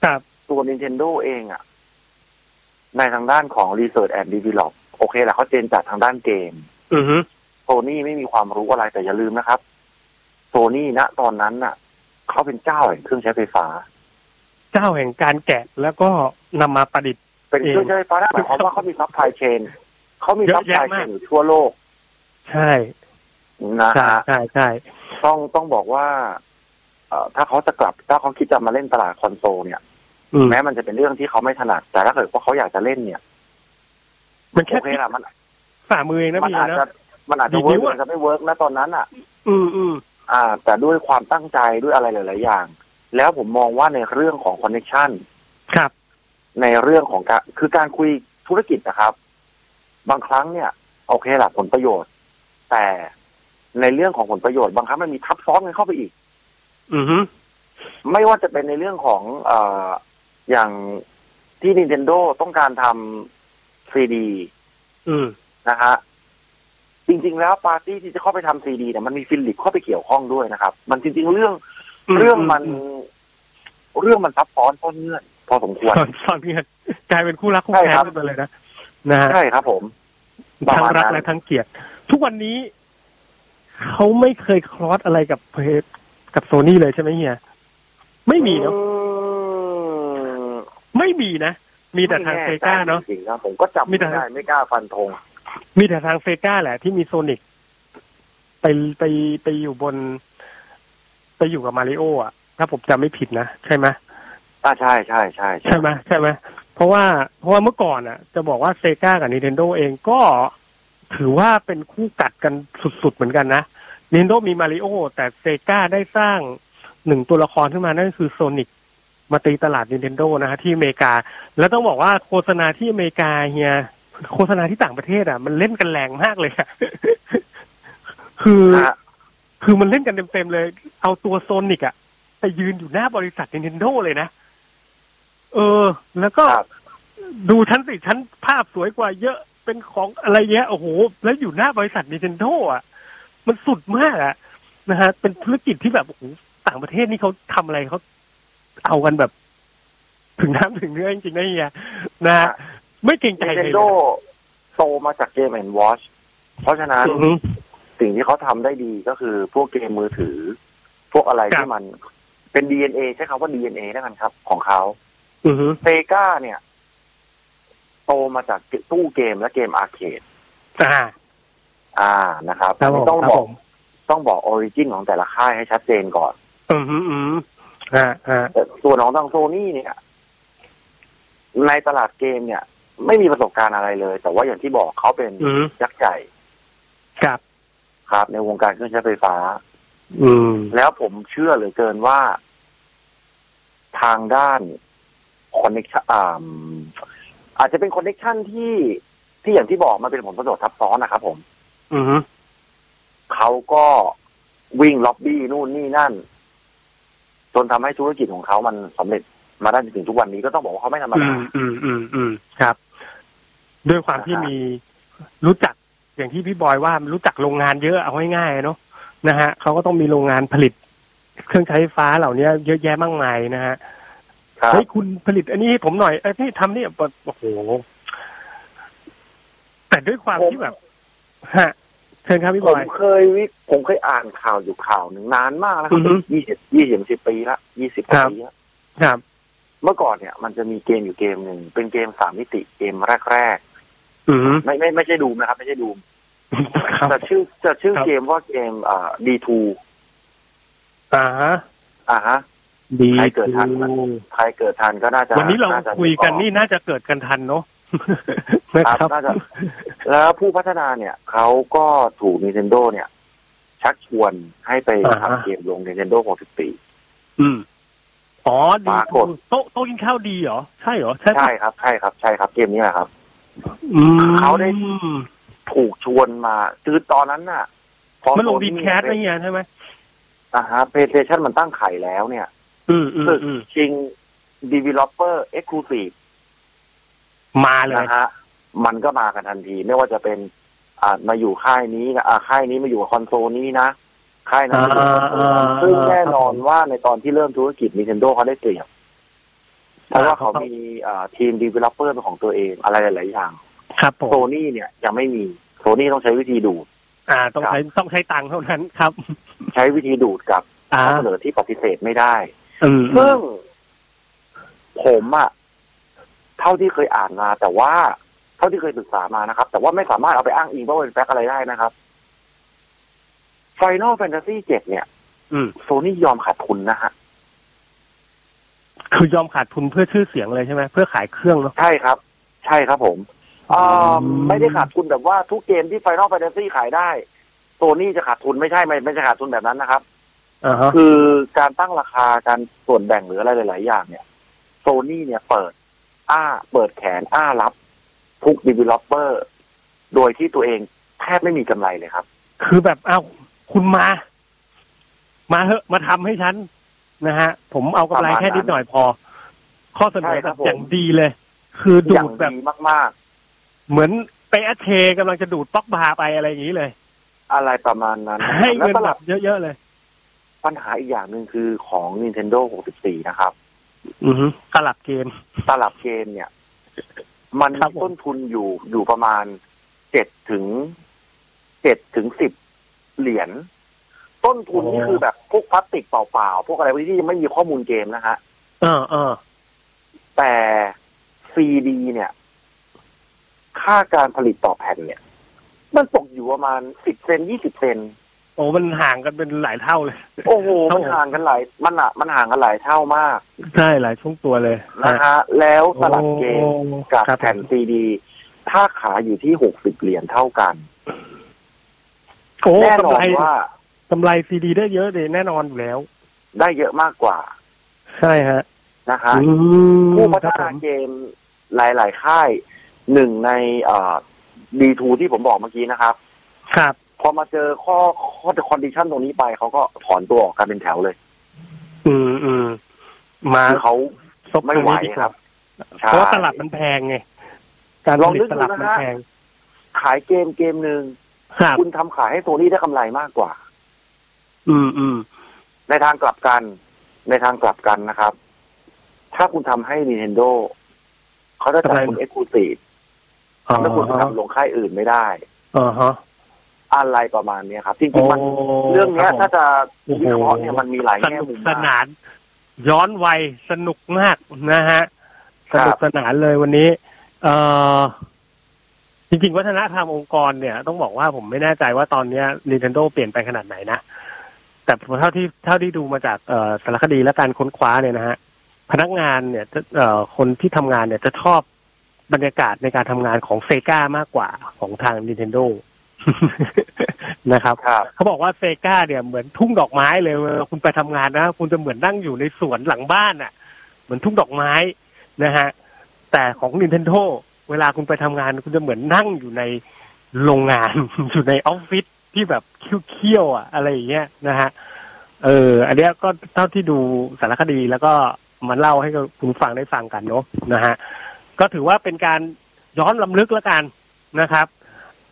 S4: ครับ
S5: ตัว Nintendo เองอะในทางด้านของ Research and Develop โอเคแหละเขาเจนจัดทางด้านเกม
S4: อือฮึ
S5: โซนี่ไม่มีความรู้อะไรแต่อย่าลืมนะครับโซนี่ณตอนนั้นน่ะเขาเป็นเจ้าแห่งเครื่องใช้ไฟฟ้า
S4: เจ้าแห่งการแกะแล้วก็นำมาประดิษฐ์
S5: เป็นเครื่องใช้ไฟฟ้านั่นหมายความว่าเขามี supply chain เขามี supply chain
S4: เย
S5: ซั
S4: อะ
S5: พพลาย
S4: แยะ
S5: เช
S4: มาก
S5: อยู่ทั่วโลก
S4: ใช่
S5: นะ
S4: ใช่
S5: ฮะ
S4: ใช่ใช่
S5: ต้องต้องบอกว่าเอ่อ ถ้าเขาจะกลับถ้าเขาคิดจะมาเล่นตลาดคอนโซลเนี่ย
S4: อืม
S5: แม้มันจะเป็นเรื่องที่เขาไม่ถนัด แต่ถ้าเกิดว่าเขาอยากจะเล่นเนี่ย
S4: มันแค่โอ
S5: เคละมัน
S4: ฝ่ามือเองนะ
S5: นะ
S4: พี่มัน
S5: อาจจะมันอาจจะ
S4: ดี
S5: เวิ้
S4: นิวอะ
S5: มันจะไม่ work นะตอนนั้นอะ
S4: อืมอืม
S5: อ่า แต่ด้วยความตั้งใจด้วยอะไรหลาย ๆ อย่าง แล้วผมมองว่าในเรื่องของคอนเน t ชัน
S4: ครับ
S5: ในเรื่องของการคือการคุยธุรกิจนะครับ บางครั้งเนี่ย โอเคละผลประโยชน์ แต่ในเรื่องของผลประโยชน์บางครั้งมันมีทับซ้อนกันเข้าไปอีก
S4: อือฮึ
S5: ไม่ว่าจะเป็นในเรื่องของเอ่ออย่างที่ Nintendo ต้องการทำซีดี
S4: อืม
S5: นะฮะจริง ๆ แล้วปาร์ตี้ที่จะเข้าไปทำซีดีเนี่ยมันมี Philips เข้าไปเกี่ยวข้องด้วยนะครับ มันจริง ๆ เรื่องเรื่องมัน เรื่องมันซับซ้อนต้นเงื่อน พอสมควร
S4: ตอนตอนนี้กลายเป็นคู่รักคู่แค้น
S5: ใช่
S4: ค
S5: รับ
S4: ไปเลยนะนะฮะ
S5: ใช่ครับผมประมาณนั้นทั้งรัก
S4: และทั้งเกลียด ทุกวันนี้ เขาไม่เคย cross อะไรกับเพจ กับโซนี่เลยใช่ไหมเฮีย ไม่มีเนาะ
S5: อืม
S4: ไม่มีนะ มีแต่ทางเซกาเนาะ
S5: จริงๆครับผมก็จำ
S4: มี
S5: ไม่
S4: แต่
S5: ได้ไม่กล้าฟันธง
S4: มีแต่ทางเซกาแหละ ที่มีโซนิกไปไปไปอยู่บน ไปอยู่กับมาริโออะ ถ้าผมจำไม่ผิดนะใช่ไหม
S5: อ่าใช่ใช่ใช่
S4: ใช่ไหมใช่ไหมเพราะว่าเพราะว่าเมื่อก่อนอะ จะบอกว่าเซกากับ Nintendo เองก็ถือว่าเป็นคู่กัดกันสุดๆเหมือนกันนะ Nintendo มีมาริโอแต่เซกาได้สร้างหนึ่งตัวละครขึ้นมานั่นก็คือโซนิกมาตีตลาด Nintendo นะฮะที่อเมริกา แล้วต้องบอกว่าโฆษณาที่อเมริกาเฮียโฆษณาที่ต่างประเทศอะ มันเล่นกันแรงมากเลยอะคือ
S5: ฮะ
S4: คือมันเล่นกันเต็มๆเลย เอาตัวโซนิกอะไปยืนอยู่หน้าบริษัท Nintendo เลยนะ เออ แล้วก็
S5: ครับ
S4: ดูชั้นสิชั้นภาพสวยกว่าเยอะเป็นของอะไรเงี้ยโอ้โห แล้วอยู่หน้าบริษัท Nintendo อะ มันสุดมากอะนะฮะเป็นธุรกิจที่แบบโอ้โหต่างประเทศนี่เขาทำอะไรเขาเอากันแบบ ถึงน้ำถึงเนื้อจริงๆนะเฮียนะฮะไม่เกรงใจใครเลย
S5: Nintendo โตมาจากเกมแอนด์วอชเพราะฉะนั้น
S4: อือฮึ
S5: สิ่งที่เขาทำได้ดีก็คือพวกเกมมือถือ พวกอะไร
S4: ครับ
S5: ที่มันเป็น DNA ใช้คำว่า DNA แล้วกันครับ ของเขา
S4: อือฮึ
S5: Sega เนี่ย โตมาจากตู้เกมและเกม arcade
S4: อ่า
S5: อ่านะครับ
S4: ครับผม
S5: อัน
S4: ผ
S5: นี้ต้องบอก
S4: ครับ
S5: บอก
S4: ผม
S5: ต้องบอก origin ของแต่ละค่ายให้ชัดเจนก่อน
S4: อือฮึอือฮึอ่าอ่า
S5: แต่ส่วนของทางโซนี่เนี่ย ในตลาดเกมเนี่ย ไม่มีประสบการณ์อะไรเลย แต่ว่าอย่างที่บอกเขาเป็น
S4: อือฮึ
S5: ยักษ์ใหญ่
S4: ครับ
S5: ครับ ในวงการเครื่องใช้ไฟฟ้า
S4: อืม
S5: แล้วผมเชื่อเหลือเกินว่า ทางด้าน connection อาจจะเป็น connection ที่ที่อย่างที่บอกมันเป็นผลประโยชน์ทับซ้อนนะครับผม
S4: อือฮึ
S5: เขาก็วิ่งล็อบบี้นู่นนี่นั่น จนทำให้ธุรกิจของเขามันสำเร็จมาได้จนถึงทุกวันนี้ก็ต้องบอกว่าเขาไม่ธรรมดาอื
S4: มอืมอืมอืมครับ ด้วยความที่
S5: นะครับ
S4: มีรู้จักอย่างที่พี่บอยว่ารู้จักโรงงานเยอะเอาง่ายๆเนาะนะฮะเขาก็ต้องมีโรงงานผลิต เครื่องใช้ไฟฟ้าเหล่านี้เยอะแยะมากมายนะฮะ
S5: ครับ
S4: เฮ้ยคุณผลิต อันนี้ให้ผมหน่อยไอ้ยพี่ทำนี่โอ้โหแต่ด้วยความที่แบบ ฮะเชิญครับพี่
S5: ผ
S4: บ
S5: ม
S4: อย
S5: เคยวิผมเคยอ่านข่าวอยู่ข่าวหนึ่งนานมากแล้วครั
S4: อือฮึ
S5: บยี่สิบยี่สิบสิบปีละยี่สิบ
S4: ครับ
S5: ปีละ
S4: ครับ
S5: เมื่อก่อนเนี่ย มันจะมีเกมอยู่เกมหนึ่งเป็นเกมสามมิติเกมแรก
S4: อืม
S5: ๆไม่ไม่ไม่ใช่ดูมนะครับ ไม่ใช่ดูม
S4: ครับ
S5: จะชื่อจะชื่อ
S4: ครับ
S5: เกมว่าเกมอ่าดีทู
S4: อ่าฮะ
S5: อ่าฮะ
S4: ดี
S5: ใครเกิดทันใครเกิดทันก็น่าจะ
S4: วันนี้เรา
S5: จะ
S4: คุยกันนี่น่าจะเกิดกันทันเนาะ นะ
S5: ค
S4: ค
S5: รั
S4: รั
S5: บบน่าจะแล้วผู้พัฒนาเนี่ยเขาก็ถูก Nintendo เนี่ย ชักชวนให้ไป
S4: อ่าฮะ
S5: ทำเกมลง Nintendo 64
S4: อืมอ๋อดี
S5: ปรากฏ
S4: โต๊ะโต๊ะกินข้าวดีเหรอ ใช่เหรอ ใช่ปะ
S5: ใช่ครับ ใช่ครับ ใช่ครับ เกมนี้แหละครับ
S4: อืม
S5: เขาได้ถูกชวนมาคือตอนนั้นน่ะ พอ
S4: มันลง
S5: Sony
S4: ดีแคสไม่เงี้ยใช่ไหม
S5: อ่าฮะ PlayStation มันตั้งไข่แล้วเนี่ย
S4: อืมอืม
S5: ศึก
S4: อืม
S5: ชิง Developer Exclusive
S4: มาเลย
S5: นะฮะมันก็มากันทันที ไม่ว่าจะเป็น อ่ามาอยู่ค่ายนี้นะอ่าค่ายนี้มาอยู่กับคอนโซลนี้นะค่ายนั้นมาอยู่กับคอนโซลนั้นซึ่งแน่นอนว่าในตอนที่เริ่มธุรกิจ Nintendo เขาได้เปรียบเพราะว่าเขามีอ่าทีม Developer เป็นของตัวเองอะไรหลาย ๆ อย่าง
S4: ครับผม
S5: โซนี่เนี่ยยังไม่มีโซนี่ต้องใช้วิธีดูด
S4: อ่า ต้องใช้ต้องใช้ตังค์เท่านั้นครับ
S5: ใช้วิธีดูดกับ
S4: อ่า
S5: ข้อเสนอที่ปฏิเสธไม่ได้
S4: อืม
S5: ซึ่งผมอะ เท่าที่เคยอ่านมา แต่ว่าเท่าที่เคยศึกษามานะครับ แต่ว่าไม่สามารถเอาไปอ้างอิงว่าเป็นแฟกต์อะไรได้นะครับ Final Fantasy 7เนี่ย
S4: อืม
S5: โซนี่ยอมขาดทุนนะฮะ
S4: คือยอมขาดทุนเพื่อชื่อเสียงเลยใช่ไหมเพื่อขายเครื่องเนาะ
S5: ใช่ครับ ใช่ครับผมอ่า
S4: อืม
S5: ไม่ได้ขาดทุนแบบว่าทุกเกมที่ Final Fantasy ขายได้โซนี่จะขาดทุนไม่ใช่ไม่ไม่ใช่ขาดทุนแบบนั้นนะครับ
S4: อ่าฮะ
S5: คือการตั้งราคาการส่วนแบ่งหรืออะไรหลาย ๆ อย่างเนี่ยโซนี่เนี่ยเปิด อ้าเปิดแขนอ้ารับ ทุก developer โดยที่ตัวเองแทบไม่มีกำไรเลยครับ
S4: คือแบบเอ้าคุณมา มาเถอะมาทำให้ฉันนะฮะ ผมเอากำไรแค่นิดหน่อยพอ ข้อเสนอ
S5: ใช่
S4: แบ
S5: ครับ
S4: บ
S5: ผม
S4: อย่างดีเลย คือ
S5: อ
S4: ดู
S5: ย่าง
S4: ดแบบ
S5: ดีมาก
S4: เหมือนไปแอชเชกำลังจะดูดป๊อกบาร์ไปอะไรอย่างนี้เลย
S5: ๆอะไรประมาณนั้น
S4: ให้
S5: แล้ว
S4: เงิน
S5: ต
S4: แบ
S5: ลับบ
S4: เยอะ ๆ เลย
S5: ปัญหาอีกอย่างหนึ่งคือของ Nintendo 64 นะครับ
S4: อือฮึตลับเกม
S5: ตลับเกมเนี่ย มัน
S4: ครับ
S5: มี
S4: ผม
S5: ต้นทุนอยู่อยู่ประมาณเจ็ดถึงเจ็ดถึงสิบเหรียญต้นทุนนี่คือแบบพวกพลาสติกเปล่าๆ พวกอะไรพวกนี้ที่ยังไม่มีข้อมูลเกมนะฮะ
S4: เออเออ
S5: แต่ซีดีเนี่ย ค่าการผลิตต่อแผ่นเนี่ย มันตกอยู่ประมาณสิบเซนยี่สิบเซน
S4: โอ้มันห่างกันเป็นหลายเท่าเลย
S5: โอ้โห
S4: ครับ
S5: มันห่างกันหลายมันอะมันห่างกันหลายเท่ามาก
S4: ใช่หลายช่วงตัวเลย
S5: นะฮะแล้วตลับเกม
S4: โอ้
S5: กับ
S4: ครับ
S5: แผ่นซีดีถ้าขายอยู่ที่หกสิบเหรียญเท่ากัน
S4: โอ้
S5: แน่นอนกำ
S4: ไร
S5: ว่า
S4: กำไรซีดีได้เยอะเลยแน่นอนอยู่แล้ว
S5: ได้เยอะมากกว่า
S4: ใช่ฮะ
S5: นะฮะ
S4: อืม
S5: ผู้พัฒนา
S4: เกม
S5: ครับผมหลาย ๆ ค่ายหนึ่งใน D2 ที่ผมบอกเมื่อกี้นะครับ
S4: ครับ
S5: พอมาเจอข้อข้อ condition ตรงนี้ไปเขาก็ถอนตัวออกกันเป็นแถวเลย
S4: อืมอืมมา
S5: คือเขา
S4: ซบ
S5: ไม่ไหว
S4: ตงนี้ดีก
S5: ครับ
S4: เพราะว่าตลาดมันแพงไงการผลิตตลาดมันแพง
S5: ขายเกมเกมหนึ่ง
S4: ครับ
S5: คุณทำขายให้โซนี่ได้กำไรมากกว่า
S4: อืมอืม
S5: ในทางกลับกัน ในทางกลับกันนะครับ ถ้าคุณทำให้ Nintendo เขาจะจับคุณเอ็กซ์คลูซีฟ
S4: อ๋อ
S5: ทำให้คุณไปทำลงค่ายอื่นไม่ได้
S4: อ๋อฮะ
S5: อะไรประมาณเนี้ยครับจริ
S4: โอ้
S5: งๆมันเรื่องเนี้ย
S4: คบผม
S5: ถ้าจะ
S4: โอ้โห
S5: วิเคราะห์เนี่ยมันมีหลาย
S4: ส
S5: แง่
S4: นุก
S5: มุม
S4: ส
S5: มาก
S4: นาน ย้อนวัยสนุกมากนะฮะ
S5: ค
S4: ส
S5: รับ
S4: นุกสนานเลยวันนี้ เอ่อจริงๆ วัฒนธรรมองค์กรเนี่ย ต้องบอกว่าผมไม่แน่ใจว่าตอนเนี้ย Nintendo เปลี่ยนไปขนาดไหนนะ แต่เท่าที่เท่าที่ดูมาจากเอ่อสารคดีและการค้นคว้าเนี่ยนะฮะพนักงานเนี่ยจะเอ่อคนที่ทำงานเนี่ยจะชอบบรรยากาศในการทำงานของเซกามากกว่าของทาง Nintendo นะครับ
S5: ครับ
S4: เขาบอกว่าเซกาเนี่ยเหมือนทุ่งดอกไม้เลยเวลาคุณไปทำงานนะ คุณจะเหมือนนั่งอยู่ในสวนหลังบ้านอะ เหมือนทุ่งดอกไม้นะฮะแต่ของ Nintendo เวลาคุณไปทำงาน คุณจะเหมือนนั่งอยู่ในโรงงานอยู่ในออฟฟิศที่แบบเคี้ยวๆอะ อะไรอย่างเงี้ยนะฮะเออ อันเนี้ยก็เท่าที่ดูสารคดีแล้วก็มาเล่าให้กับคุณฟังได้ฟังกันเนาะนะฮะก็ถือว่าเป็นการย้อนลำลึกแล้วกันนะครับ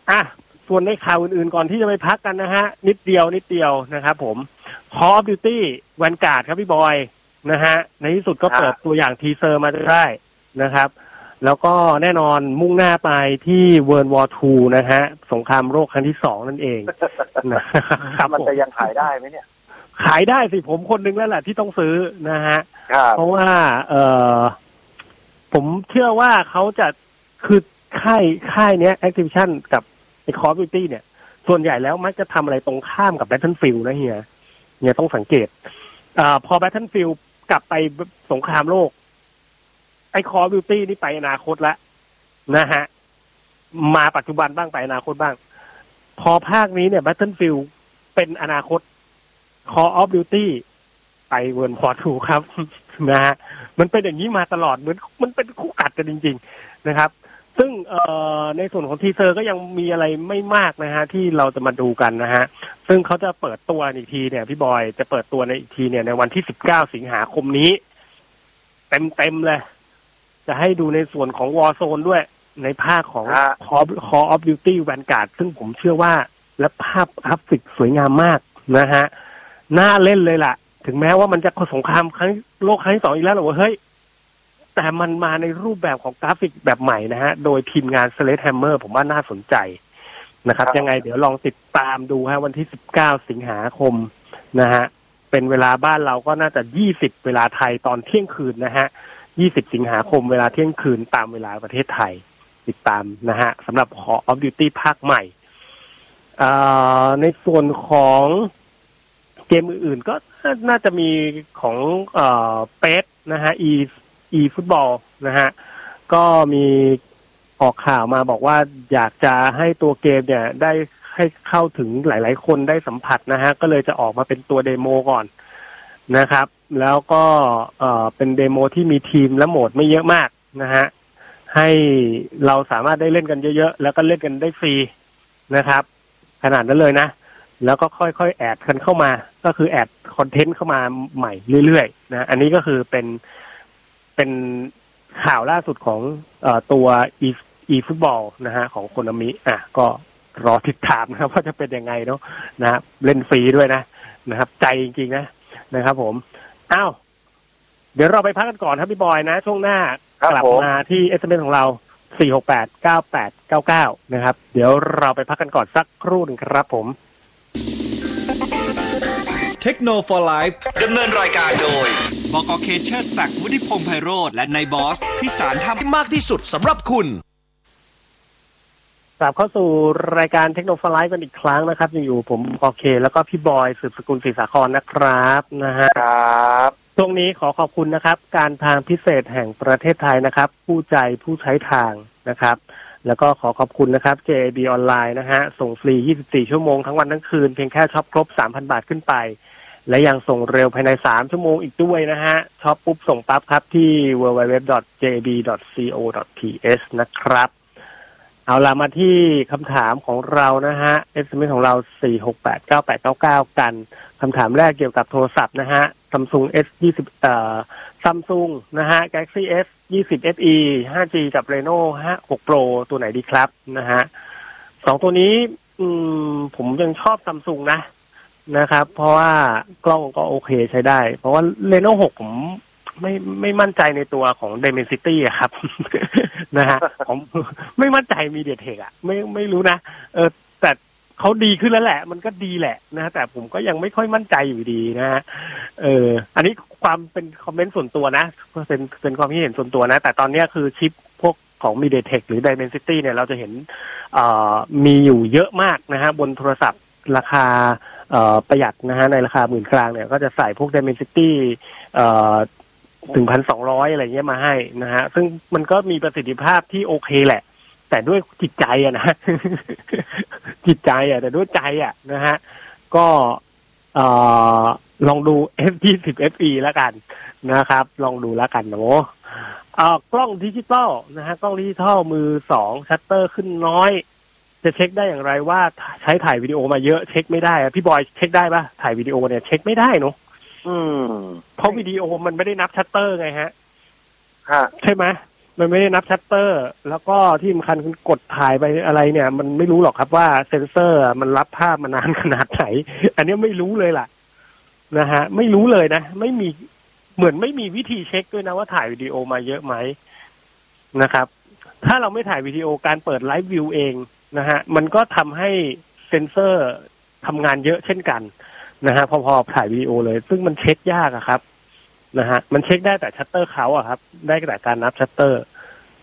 S4: อะส่ วนในข่าวอื่นๆก่อนที่จะไปพักกันนะฮะ นิดเดียวนิดเดียวนะครับผม Call of Duty Vanguard ครับพี่บอยนะฮะ ในที่สุดก็
S5: ครับ
S4: เปิดตัวอย่างทีเซอร์มาได้นะครับ แล้วก็แน่นอนมุ่งหน้าไปที่ World War II นะฮะ สงครามโลกครั้งที่สองนั่นเองนะครับ
S5: มัน
S4: ผม
S5: จะยังขายได้ไหมเนี่ย
S4: ขายได้สิผมคนหนึงแล้วแหละที่ต้องซื้อนะฮะ
S5: ครับ
S4: เพราะว่า เออผมเชื่อว่าเขาจะคือค่ายค่ายเนี้ย Activision กับ ไอ้ Call of Duty เนี่ย ส่วนใหญ่แล้วมักจะทำอะไรตรงข้ามกับ Battlefield นะเฮียเนี่ยต้องสังเกตอาพอ Battlefield กลับไปสงครามโลก ไอ้ Call of Duty นี่ไปอนาคตแล้วนะฮะ มาปัจจุบันบ้างไปอนาคตบ้าง พอภาคนี้เนี่ย Battlefield เป็นอนาคต Call of Duty ไป World War Two ครับนะฮะมันเป็นอย่างนี้มาตลอดเหมือนมันเป็นคู่กัดกันจริง ๆ นะครับ ซึ่งเอ่อในส่วนของ teaser ก็ยังมีอะไรไม่มากนะฮะที่เราจะมาดูกันนะฮะ ซึ่งเขาจะเปิดตัวอีกทีเนี่ยพี่บอยจะเปิดตัวในอีกทีเนี่ยในวันที่19สิงหาคมนี้ เต็มๆเลย จะให้ดูในส่วนของ Warzone ด้วยในภาคของ
S5: ฮะ
S4: Call Call of Duty Vanguard ซึ่งผมเชื่อว่าและภาพกราฟิกสวยงามมากนะฮะ น่าเล่นเลยล่ะ ถึงแม้ว่ามันจะสงครามครั้งโลกครั้งที่สองอีกแล้วหรอว่าเฮ้ย แต่มันมาในรูปแบบของกราฟิกแบบใหม่นะฮะ โดยทีมงาน Slate Hammer ผมว่าน่าสนใจนะครับ
S5: ครับ
S4: ยังไงเดี๋ยวลองติดตามดูฮะ วันที่ 19 สิงหาคมนะฮะ เป็นเวลาบ้านเราก็น่าจะยี่สิบเวลาไทยตอนเที่ยงคืนนะฮะยี่สิบสิงหาคมเวลาเที่ยงคืนตามเวลาประเทศไทย ติดตามนะฮะสำหรับ Call of Duty ภาคใหม่เอ่อในส่วนของเกมอื่นๆก็น่าจะมีของเอ่อเปสนะฮะ e e ฟุตบอลนะฮะก็มีออกข่าวมาบอกว่าอยากจะให้ตัวเกมเนี่ยได้ให้เข้าถึงหลาย ๆ คนได้สัมผัสนะฮะก็เลยจะออกมาเป็นตัวเดโมก่อนนะครับ แล้วก็เอ่อเป็น demo ที่มีทีมและโหมดไม่เยอะมากนะฮะให้เราสามารถได้เล่นกันเยอะ ๆ แล้วก็เล่นกันได้ฟรีนะครับ ขนาดนั้นเลยนะ แล้วก็ค่อยๆ add กันเข้ามา ก็คือ add content เข้ามาใหม่เรื่อยๆนะอันนี้ก็คือเป็น เป็นข่าวล่าสุดของเออตัว e e ฟุตบอลนะฮะของ Konami อะก็รอติดตามนะครับว่าจะเป็นยังไงเนาะนะครับเล่นฟรีด้วยนะนะครับ ใจจริงๆนะนะครับ ผมอ้าวเดี๋ยวเราไปพักกันก่อนครับพี่บอยนะ ช่วงหน้า
S5: ครับ
S4: กลั
S5: ผม
S4: มาที่ SMS ของเรา4689899นะครับ เดี๋ยวเราไปพักกันก่อนสักครู่หนึ่งครับผม
S3: เทคโนโลยีดำเนินรายการโดย บกเคเชอร์ศักดิ์วุฒิพงษ์ไพโรธและนายบอส พิสารทำมากที่สุดสำหรับคุณ
S4: กลับเข้าสู่รายการเทคโนโลยีกันอีกครั้งนะครับยังอยู่ผมโอเค แล้วก็พี่บอยสืบสกุลศรีสาครนะครับนะฮะ
S5: ครับ
S4: ช่วงนี้ขอขอบคุณนะครับ การทางพิเศษแห่งประเทศไทยนะครับ ผู้ใจผู้ใช้ทางนะครับ แล้วก็ขอขอบคุณนะครับ JB ออนไลน์นะฮะส่งฟรี 24 ชั่วโมงทั้งวันทั้งคืน เพียงแค่ช็อปครบ 3,000 บาทขึ้นไป และยังส่งเร็วภายใน 3 ชั่วโมงอีกด้วยนะฮะช็อปปุ๊บส่งปั๊บครับที่ www.jb.co.th นะครับ เอาล่ะมาที่คำถามของเรานะฮะ SMS ของเรา 4689899 กันคำถามแรกเกี่ยวกับโทรศัพท์นะฮะ Samsung S 20เอ่อ Samsung นะฮะ Galaxy S 20 FE 5G กับ Reno 5 6 Pro ตัวไหนดีครับนะฮะสองตัวนี้ อืม ผมยังชอบ Samsung นะ นะครับ เพราะว่ากล้องก็โอเคใช้ได้ เพราะว่า Reno 6ผมไม่ไม่มั่นใจในตัวของ Dimensity อะครับ นะฮะผมไม่มั่นใจมีเดียเทคอะไม่ไม่รู้นะเออแต่เขาดีขึ้นแล้วแหละ มันก็ดีแหละนะ แต่ผมก็ยังไม่ค่อยมั่นใจอยู่ดีนะฮะเออ อันนี้ความเป็นคอมเมนต์ส่วนตัวนะเป็นเป็นความคิดเห็นส่วนตัวนะ แต่ตอนนี้คือชิปพวกของ MediaTek หรือ Dimensity เนี่ยเราจะเห็นเอ่อมีอยู่เยอะมากนะฮะบนโทรศัพท์ราคา ประหยัดนะฮะในราคาหมื่นกลางเนี่ยก็จะใส่พวก Dimensity ถึงพันสองร้อยอะไรเงี้ยมาให้นะฮะ ซึ่งมันก็มีประสิทธิภาพที่โอเคแหละ แต่ด้วยจิตใจอะนะจิตใจอะแต่ด้วยใจอะนะฮะ ก็อลองดู S 2 0 FE แล้วกันนะครับ ลองดูแล้วกันนะเอ่อกล้องดิจิตอลนะฮะ กล้องดิจิตอลมือสองชัตเตอร์ขึ้นน้อย จะเช็คได้อย่างไรว่าใช้ถ่ายวิดีโอมาเยอะเช็คไม่ได้อะพี่บอยเช็คได้ปะถ่ายวิดีโอเนี่ยเช็คไม่ได้เนาะ
S5: อืม
S4: เพราะวิดีโอมันไม่ได้นับชัตเตอร์ไงฮะ
S5: ฮะ
S4: ใช่ไหมมันไม่ได้นับชัตเตอร์ แล้วก็ที่สำคัญคือกดถ่ายไปอะไรเนี่ย มันไม่รู้หรอกครับว่าเซ็นเซอร์มันรับภาพมานานขนาดไหน อันนี้ไม่รู้เลยล่ะ นะฮะ ไม่รู้เลยนะ ไม่มีเหมือนไม่มีวิธีเช็คด้วยนะว่าถ่ายวิดีโอมาเยอะไหมนะครับ ถ้าเราไม่ถ่ายวิดีโอการเปิด live view เอง นะฮะมันก็ทำให้เซ็นเซอร์ทำงานเยอะเช่นกันนะฮะพอๆถ่ายวิดีโอเลย ซึ่งมันเช็คยากอะครับนะฮะมันเช็คได้แต่ชัตเตอร์เขาอะครับ ได้แต่การนับชัตเตอร์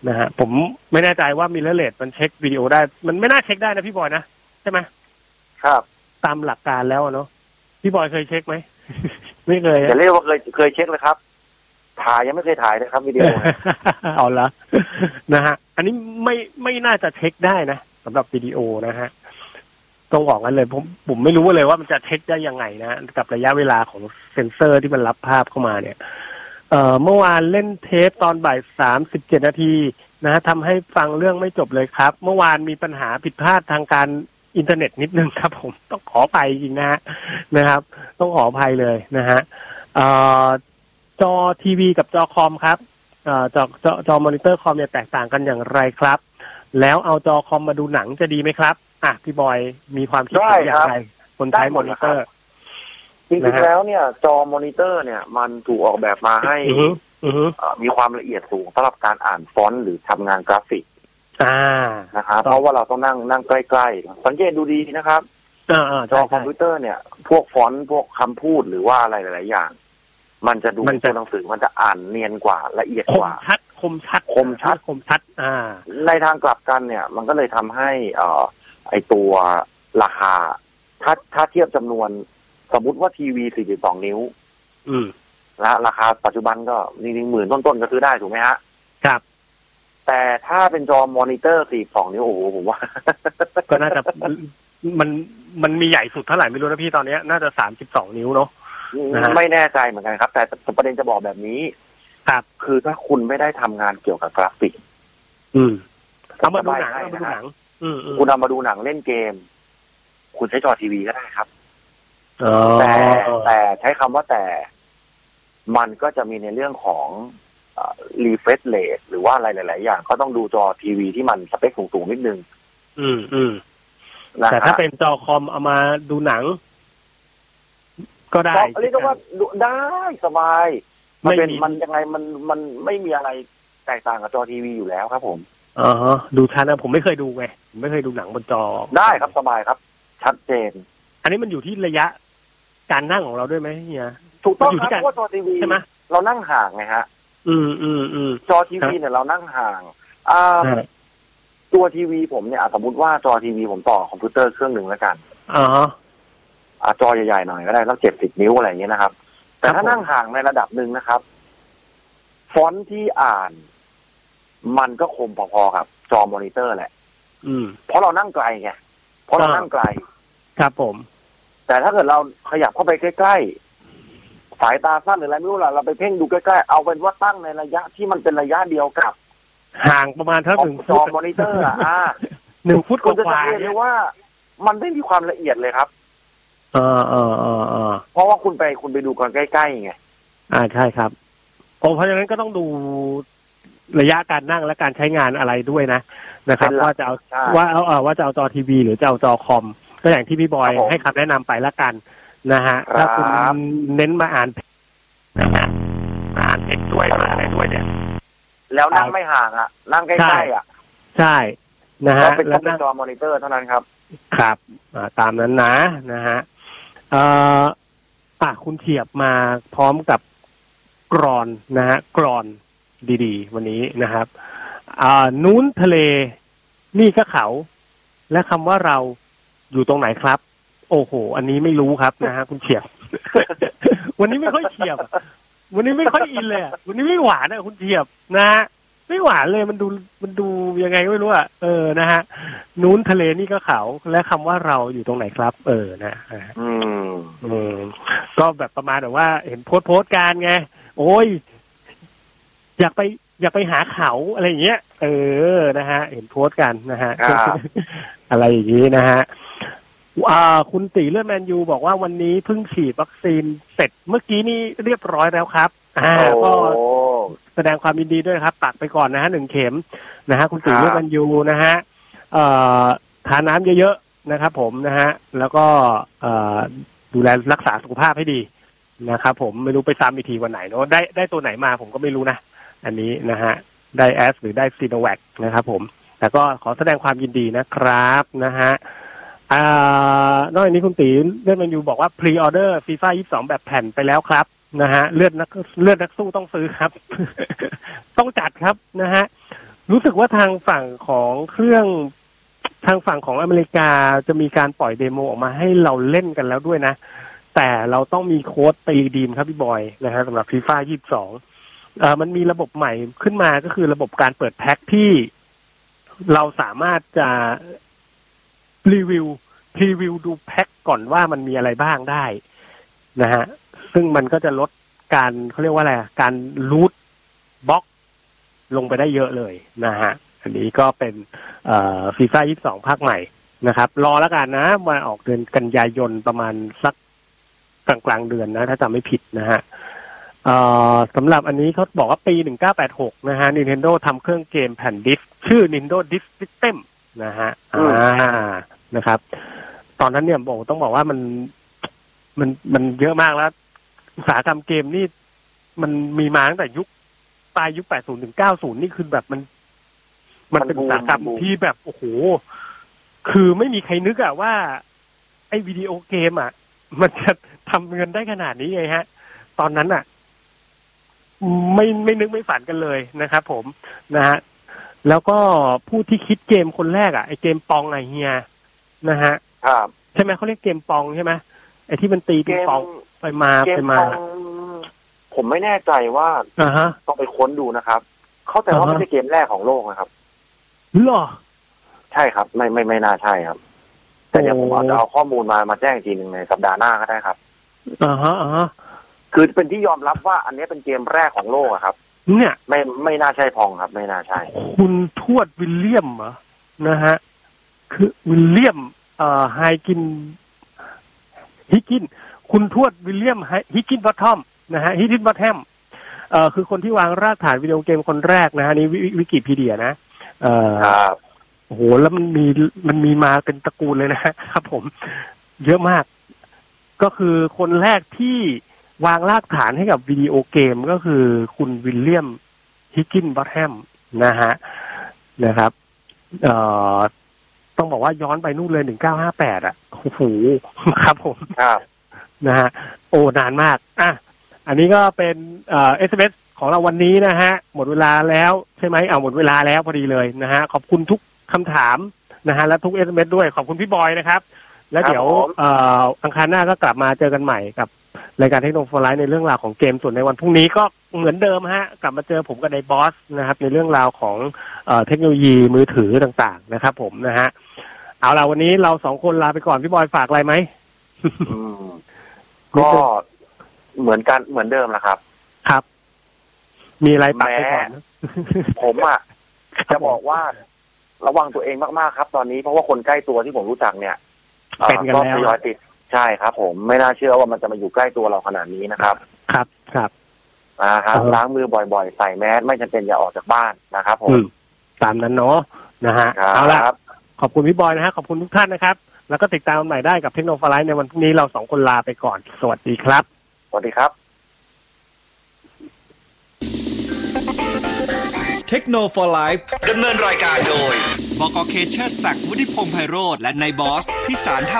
S4: นะฮะผมไม่แน่ใจว่า mirrorless มันเช็ควิดีโอได้ มันไม่น่าเช็คได้นะพี่บอยนะใช่ไหม
S5: ครับ
S4: ตามหลักการแล้วอะเนาะพี่บอยเคยเช็คไหมไม่เคย
S5: อย่า
S4: อะ
S5: เรียกว่าเคยเคยเช็คเลยครับ ถ่ายยังไม่เคยถ่ายนะครับวิดีโอ
S4: เอาละนะฮะอันนี้ไม่ไม่น่าจะเช็คได้นะ สำหรับวิดีโอนะฮะต้องบอกกันเลยผมผมไม่รู้เลยว่ามันจะเช็คได้ยังไงนะ กับระยะเวลาของเซ็นเซอร์ที่มันรับภาพเข้ามาเนี่ย เอ่อเมื่อวานเล่นเทปตอนบ่ายสามสิบเจ็ดนาทีนะฮะทำให้ฟังเรื่องไม่จบเลยครับ เมื่อวานมีปัญหาผิดพลาดทางการอินเทอร์เน็ตนิดนึงครับ ผมต้องขออภัยจริงนะฮะนะครับ ต้องขออภัยเลยนะฮะเอ่อจอทีวีกับจอคอมครับเอ่อจอจอจอมอนิเตอร์คอมเนี่ยแตกต่างกันอย่างไรครับ แล้วเอาจอคอมมาดูหนังจะดีไหมครับ อะพี่บอยมีความคิดเห็นอย่างไรคนใช้มอนิเตอร์
S5: จริงๆแล้วเนี่ย จอมอนิเตอร์เนี่ย มันถูกออกแบบมาให้
S4: อือฮึอือฮึ
S5: เอ่อมีความละเอียดสูงสำหรับการอ่านฟอนต์หรือทำงานกราฟิก
S4: อ่า
S5: นะครับ
S4: ครับ
S5: เพราะว่าเราต้องนั่งนั่งใกล้ๆ สังเกตดูดีนะครับจอคอมพิวเตอร์เนี่ย พวกฟอนต์พวกคำพูดหรือว่าอะไรหลาย ๆ อย่าง มันจะดูตัวหนังสือมันจะอ่านเนียนกว่าละเอียดกว่า
S4: ชัด คมชัด
S5: คมชัด
S4: คมชัด อ่า
S5: ในทางกลับกันเนี่ย มันก็เลยทำให้เอ่อไอตัวราคา ถ้าถ้าเทียบจำนวน สมมติว่าทีวี42นิ้ว
S4: อืม
S5: นะราคาปัจจุบันก็จริงๆหมื่นต้นๆก็ซื้อได้ถูกไหมฮะ
S4: ครับ
S5: แต่ถ้าเป็นจอมอนิเตอร์42นิ้วโอ้โหผมว่า
S4: ก็น่าจะมันมันมีใหญ่สุดเท่าไหร่ไม่รู้นะพี่ตอนเนี้ยน่าจะสามสิบสองนิ้วเนาะนะฮะ
S5: ไม่แน่ใจเหมือนกันครับ แต่ประเด็นจะบอกแบบนี้
S4: ครับ
S5: คือถ้าคุณไม่ได้ทำงานเกี่ยวกับกราฟิก
S4: อืมเอามาดูหนัง
S5: ให้
S4: เอามาดู
S5: นะ
S4: ห
S5: ฮะ
S4: นังอืมอืม
S5: คุณเอามาดูหนังเล่นเกม คุณใช้จอทีวีก็ได้ครับ
S4: อ๋อ
S5: แต่แต่ใช้คำว่าแต่ มันก็จะมีในเรื่องของ refresh rate หรือว่าอะไรหลาย ๆ อย่างก็ต้องดูจอทีวีที่มันสเปคสูง ๆ นิดนึง
S4: อืมอืม
S5: นะ
S4: แต่
S5: ฮะ
S4: ถ้าเป็นจอคอมเอามาดูหนัง ก็ได้
S5: ก็เรียกได้ว่าดูได้สบาย มันเป็น
S4: ไม่มี
S5: มันยังไงมันมันไม่มีอะไรแตกต่างกับจอทีวีอยู่แล้วครับ ผม
S4: อ๋อฮะดูชัดนะผมไม่เคยดูไงผมไม่เคยดูหนังบนจอ
S5: ได้ครับสบายครับ ชัดเจน
S4: อันนี้มันอยู่ที่ระยะ การนั่งของเราด้วยไหมเฮีย
S5: ถูกต้อง
S4: อยู่
S5: ค
S4: ที่
S5: รับ
S4: การ
S5: เพราะว่าจอทีวี
S4: ใช่ไหม
S5: เรานั่งห่างไงฮะ
S4: อืมอืมอืม
S5: จอทีวีเนี่ยเรานั่งห่างอ่า
S4: ใช่
S5: ตัวทีวีผมเนี่ยอะสมมติว่าจอทีวีผมต่อคอมพิวเตอร์เครื่องหนึ่งแล้วกัน
S4: อ๋อฮะ
S5: อะจอใหญ่ๆหน่อยก็ได้สักเจ็ดสิบนิ้วอะไรอย่างเงี้ยนะครับ แต่
S4: ครับ
S5: ถ้า
S4: ผม
S5: นั่งห่างในระดับหนึ่งนะครับ ฟอนต์ที่อ่าน มันก็คมพอๆกับ จอมอนิเตอร์แหละ
S4: อืม
S5: เพราะเรานั่งไกลไงเพราะเรา
S4: อ่านั่
S5: นั่งไกล
S4: ครับผม
S5: แต่ถ้าเกิดเราขยับเข้าไปใกล้ๆสายตาสั้นหรืออะไรไม่รู้ล่ะเราไปเพ่งดูใกล้ๆเอาเป็นว่าตั้งในระยะที่มันเป็นระยะเดียวกับ
S4: ห่างประมาณเท่าหนึ่ง
S5: จ
S4: ฟุ
S5: อ
S4: ต
S5: มอนิเตอร์อะอ่า
S4: หนึ่งฟุตก
S5: คุณจะ
S4: ว่า
S5: สังเกต
S4: ๆ
S5: เล
S4: เนี่ย
S5: ยว่า มันไม่มีความละเอียดเลยครับ
S4: เออเออเออเออ
S5: เพราะว่าคุณไปคุณไปดูกันใกล้ๆไง
S4: อ่าใช่ครับโอ้เพราะฉะนั้นก็ต้องดูระยะการนั่งและการใช้งานอะไรด้วยนะนะครับ
S5: เป็นหลัก
S4: ว่าจะเอา
S5: ใช่
S4: ว่าเอาเอาว่าจะเอาจอทีวีหรือจะเอาจอคอม ก็อย่างที่พี่บอย
S5: ครับผม
S4: ให้คำแนะนำไปละกันนะฮะ
S5: ครับ
S4: ถ้าคุณเน้นมาอ่านนะฮะมาอ่านเอกด้วยมาอะไรด้วยเนี่ย
S5: แล้วนั่งไม่ห่างอะ นั่งใก
S4: ใช่
S5: ล้ๆอะ
S4: ใช่นะ
S5: ก็
S4: ฮะ
S5: เป็น
S4: แล้
S5: ต้อ
S4: ว
S5: งเป็น
S4: นั่ง
S5: จอมอนิเตอร์เท่านั้นครับ
S4: ครับอ่าตามนั้นนะนะฮะเอ่ออะคุณเฉียบมาพร้อมกับกรอนนะฮะกรอนดีๆ วันนี้นะครับ อ่านู้นทะเลนี่ก็เขา และคำว่าเราอยู่ตรงไหนครับ โอ้โห อันนี้ไม่รู้ครับนะฮะคุณเฉียบ วันนี้ไม่ค่อยเฉียบ วันนี้ไม่ค่อยอินเลยวันนี้ไม่หวานอะคุณเฉียบนะฮะ ไม่หวานเลยมันดูมันดูยังไงก็ไม่รู้อะเออนะฮะนู้นทะเลนี่ก็เขาและคำว่าเราอยู่ตรงไหนครับ เออนะอ่า
S5: อืม
S4: อืมก็แบบประมาณแบบว่า เห็นโพสต์โพสต์การไง โอ้ย อยากไปอยากไปหาเขาอะไรอย่างเงี้ย เออนะฮะ เห็นโพสต์กันนะฮะ
S5: ครับ
S4: อะไรอย่างงี้นะฮะอ่าคุณตีเลือดแมนยูบอกว่าวันนี้เพิ่งฉีดวัคซีนเสร็จเมื่อกี้นี้เรียบร้อยแล้วครับอ่า
S5: โอ้
S4: ก็แส ดงความยินดีด้วยนะครับ ปักไปก่อนนะฮะหนึ่งเข็มนะฮะคุณตี
S5: ครับ
S4: เลือดแมนยูนะฮะเอ่อทานน้ำเยอะๆนะครับ ผมนะฮะแล้วก็เอ่อดูแลรักษาสุขภาพให้ดีนะครับผมไม่รู้ไปซ้ำอีกทีวันไหนเนาะได้ได้ตัวไหนมาผมก็ไม่รู้นะ อันนี้นะฮะได้แอสหรือได้ซีโนแวคนะครับผมแต่ก็ขอแสดงความยินดีนะครับนะฮะอ่านอกจากนี้คุณตีเลือดแมนยูบอกว่า pre-order FIFA 22แบบแผ่นไปแล้วครับ นะฮะเลือดนักเลือดนักสู้ต้องซื้อครับ ต้องจัดครับนะฮะรู้สึกว่าทางฝั่งของเครื่องทางฝั่งของอเมริกาจะมีการปล่อย demo ออกมาให้เราเล่นกันแล้วด้วยนะ แต่เราต้องมีโค้ดไป redeem ครับพี่บอยนะฮะสำหรับฟีฟ่า22เอ่อมันมีระบบใหม่ขึ้นมาก็คือระบบการเปิดแพ็คที่เราสามารถจะรีวิว preview ดูแพ็คก่อนว่ามันมีอะไรบ้างได้นะฮะ ซึ่งมันก็จะลดการเขาเรียกว่าอะไรอะการรูทบล็อกลงไปได้เยอะเลยนะฮะ อันนี้ก็เป็นเอ่อฟีฟ่า22ภาคใหม่นะครับ รอแล้วกันนะมาออกเดือนกันยายนประมาณสักกลางกลางๆเดือนนะ ถ้าจำไม่ผิดนะฮะเอ่อสำหรับอันนี้เขาบอกว่าปี 1986 นะฮะ Nintendo ทำเครื่องเกมแผ่นดิสก์ชื่อ Nintendo Disk System นะฮะ
S5: อื
S4: อ่ามนะครับ ตอนนั้นเนี่ยบอกต้องบอกว่ามันมันมันเยอะมากแล้ว อุตสาหกรรมเกมนี่มันมีมาตั้งแต่ยุคปลายยุค 80 ถึง 90 นี่คือแบบมัน มันเป็นอุตสาหกรรมที่แบบโอ้โห คือไม่มีใครนึกอะว่า ไอ้วิดีโอเกมอะมันจะทำเงินได้ขนาดนี้ไงฮะ ตอนนั้นอะไม่ไม่นึกไม่ฝันกันเลยนะครับผมนะฮะแล้วก็ผู้ที่คิดเกมคนแรกอะไอเกมปองไอเฮียนะฮะ
S5: ครับ
S4: ใช่ไหมเขาเรียกเกมปองใช่ไหมไอที่มันตี
S5: เก
S4: ปิง
S5: ม
S4: ปอง ไปมา
S5: เก
S4: ไป
S5: ม
S4: มา
S5: ของผมไม่แน่ใจว่า
S4: อ่าฮะ
S5: ต้องไปค้นดูนะครับ เข้าใจว่า
S4: อ่าฮะ
S5: ไม่ใช่เกมแรกของโลกนะครับ
S4: เหรอ
S5: ใช่ครับ ไม่ไม่ไม่น่าใช่ครับ แต่เดี๋ยวผม
S4: โอ้
S5: เอาจะเอาข้อมูลมามาแจ้งอีกทีหนึ่งในสัปดาห์หน้าก็ได้ครับ
S4: อ่าฮะอ่าฮะ
S5: คือเป็นที่ยอมรับว่า อันนี้เป็นเกมแรกของโลกอะครับ
S4: เนี่ย
S5: ไม่ไม่น่าใช่พองครับ ไม่น่าใช่
S4: คุณทวดวิลเลียมเหรอนะฮะ คือวิลเลียมเอ่อไฮกินฮิกกิน คุณทวดวิลเลียมฮิกกินบัตทอมนะฮะฮิกกินบัตแฮมเอ่อคือคนที่วางรากฐานวิดีโอเกมคนแรกนะฮะนี่วิวิกิพีเดียนะเอ่อ
S5: ครับ
S4: โอ้โหแล้วมันมีมันมีมาเป็นตระกูลเลยนะครับผมเยอะมาก ก็คือคนแรกที่วางรากฐานให้กับวิดีโอเกมก็คือคุณวิลเลียมฮิกกินบัตแฮมนะฮะนะครับเอ่อต้องบอกว่าย้อนไปนู่นเลยหนึ่งเก้าห้าแปดอะโอ้โหครับผม
S5: ครับ
S4: นะฮะโอ้นานมากอะอันนี้ก็เป็นเอ่อเอสเอของเราวันนี้นะฮะ หมดเวลาแล้วใช่ไหมเอาหมดเวลาแล้วพอดีเลยนะฮะ ขอบคุณทุกคำถามนะฮะและทุกเอสเอด้วยขอบคุณพี่บอยนะครับ แล้วเดี๋ยว
S5: ครับผม
S4: เอ่ออังคารหน้าก็กลับมาเจอกันใหม่กับรายการเทคโนโลยีในเรื่องราวของเกมส่วนในวันพรุ่งนี้ก็เหมือนเดิมฮะ กลับมาเจอผมกับในบอสนะครับ ในเรื่องราวของเอ่อเทคโนโลยีมือถือต่างๆนะครับ ผมนะฮะเอาล่ะวันนี้เราสองคนลาไปก่อนพี่บอยฝากอะไรไหม
S5: อืม ก็เหมือนกันเหมือนเดิมแหละครับ
S4: ครับ มีอะไรปักไปก่อนนะ
S5: ผมอะจะบอกว่าระวังตัวเองมากๆครับ ตอนนี้เพราะว่าคนใกล้ตัวที่ผมรู้จักเนี่ยอ่อ
S4: เป็นกันแล้ว
S5: ทยอยติดใช่ครับ ผมไม่น่าเชื่อว่ามันจะมาอยู่ใกล้ตัวเราขนาดนี้นะครับ
S4: ครับครับ
S5: อ่าครับ
S4: เออ
S5: ล้างมือบ่อยๆ ใส่แมสไม่จำเป็นอย่าออกจากบ้านนะครับผ
S4: อื
S5: ม
S4: มตามนั้นเนาะนะฮะ
S5: ครับ
S4: เอาละขอบคุณพี่บอยนะฮะขอบคุณทุกท่านนะครับ แล้วก็ติดตามกันใหม่ได้กับเทคโนโลยีในวันพรุ่งนี้เราสองคนลาไปก่อน สวัสดีครับ
S5: สวัสดีครับ
S3: เทคโนโลยีดำเนินรายการโดย บกเคเชอร์ศักดิ์วุฒิพงษ์ไพโรธและนายบอส พิสารท่า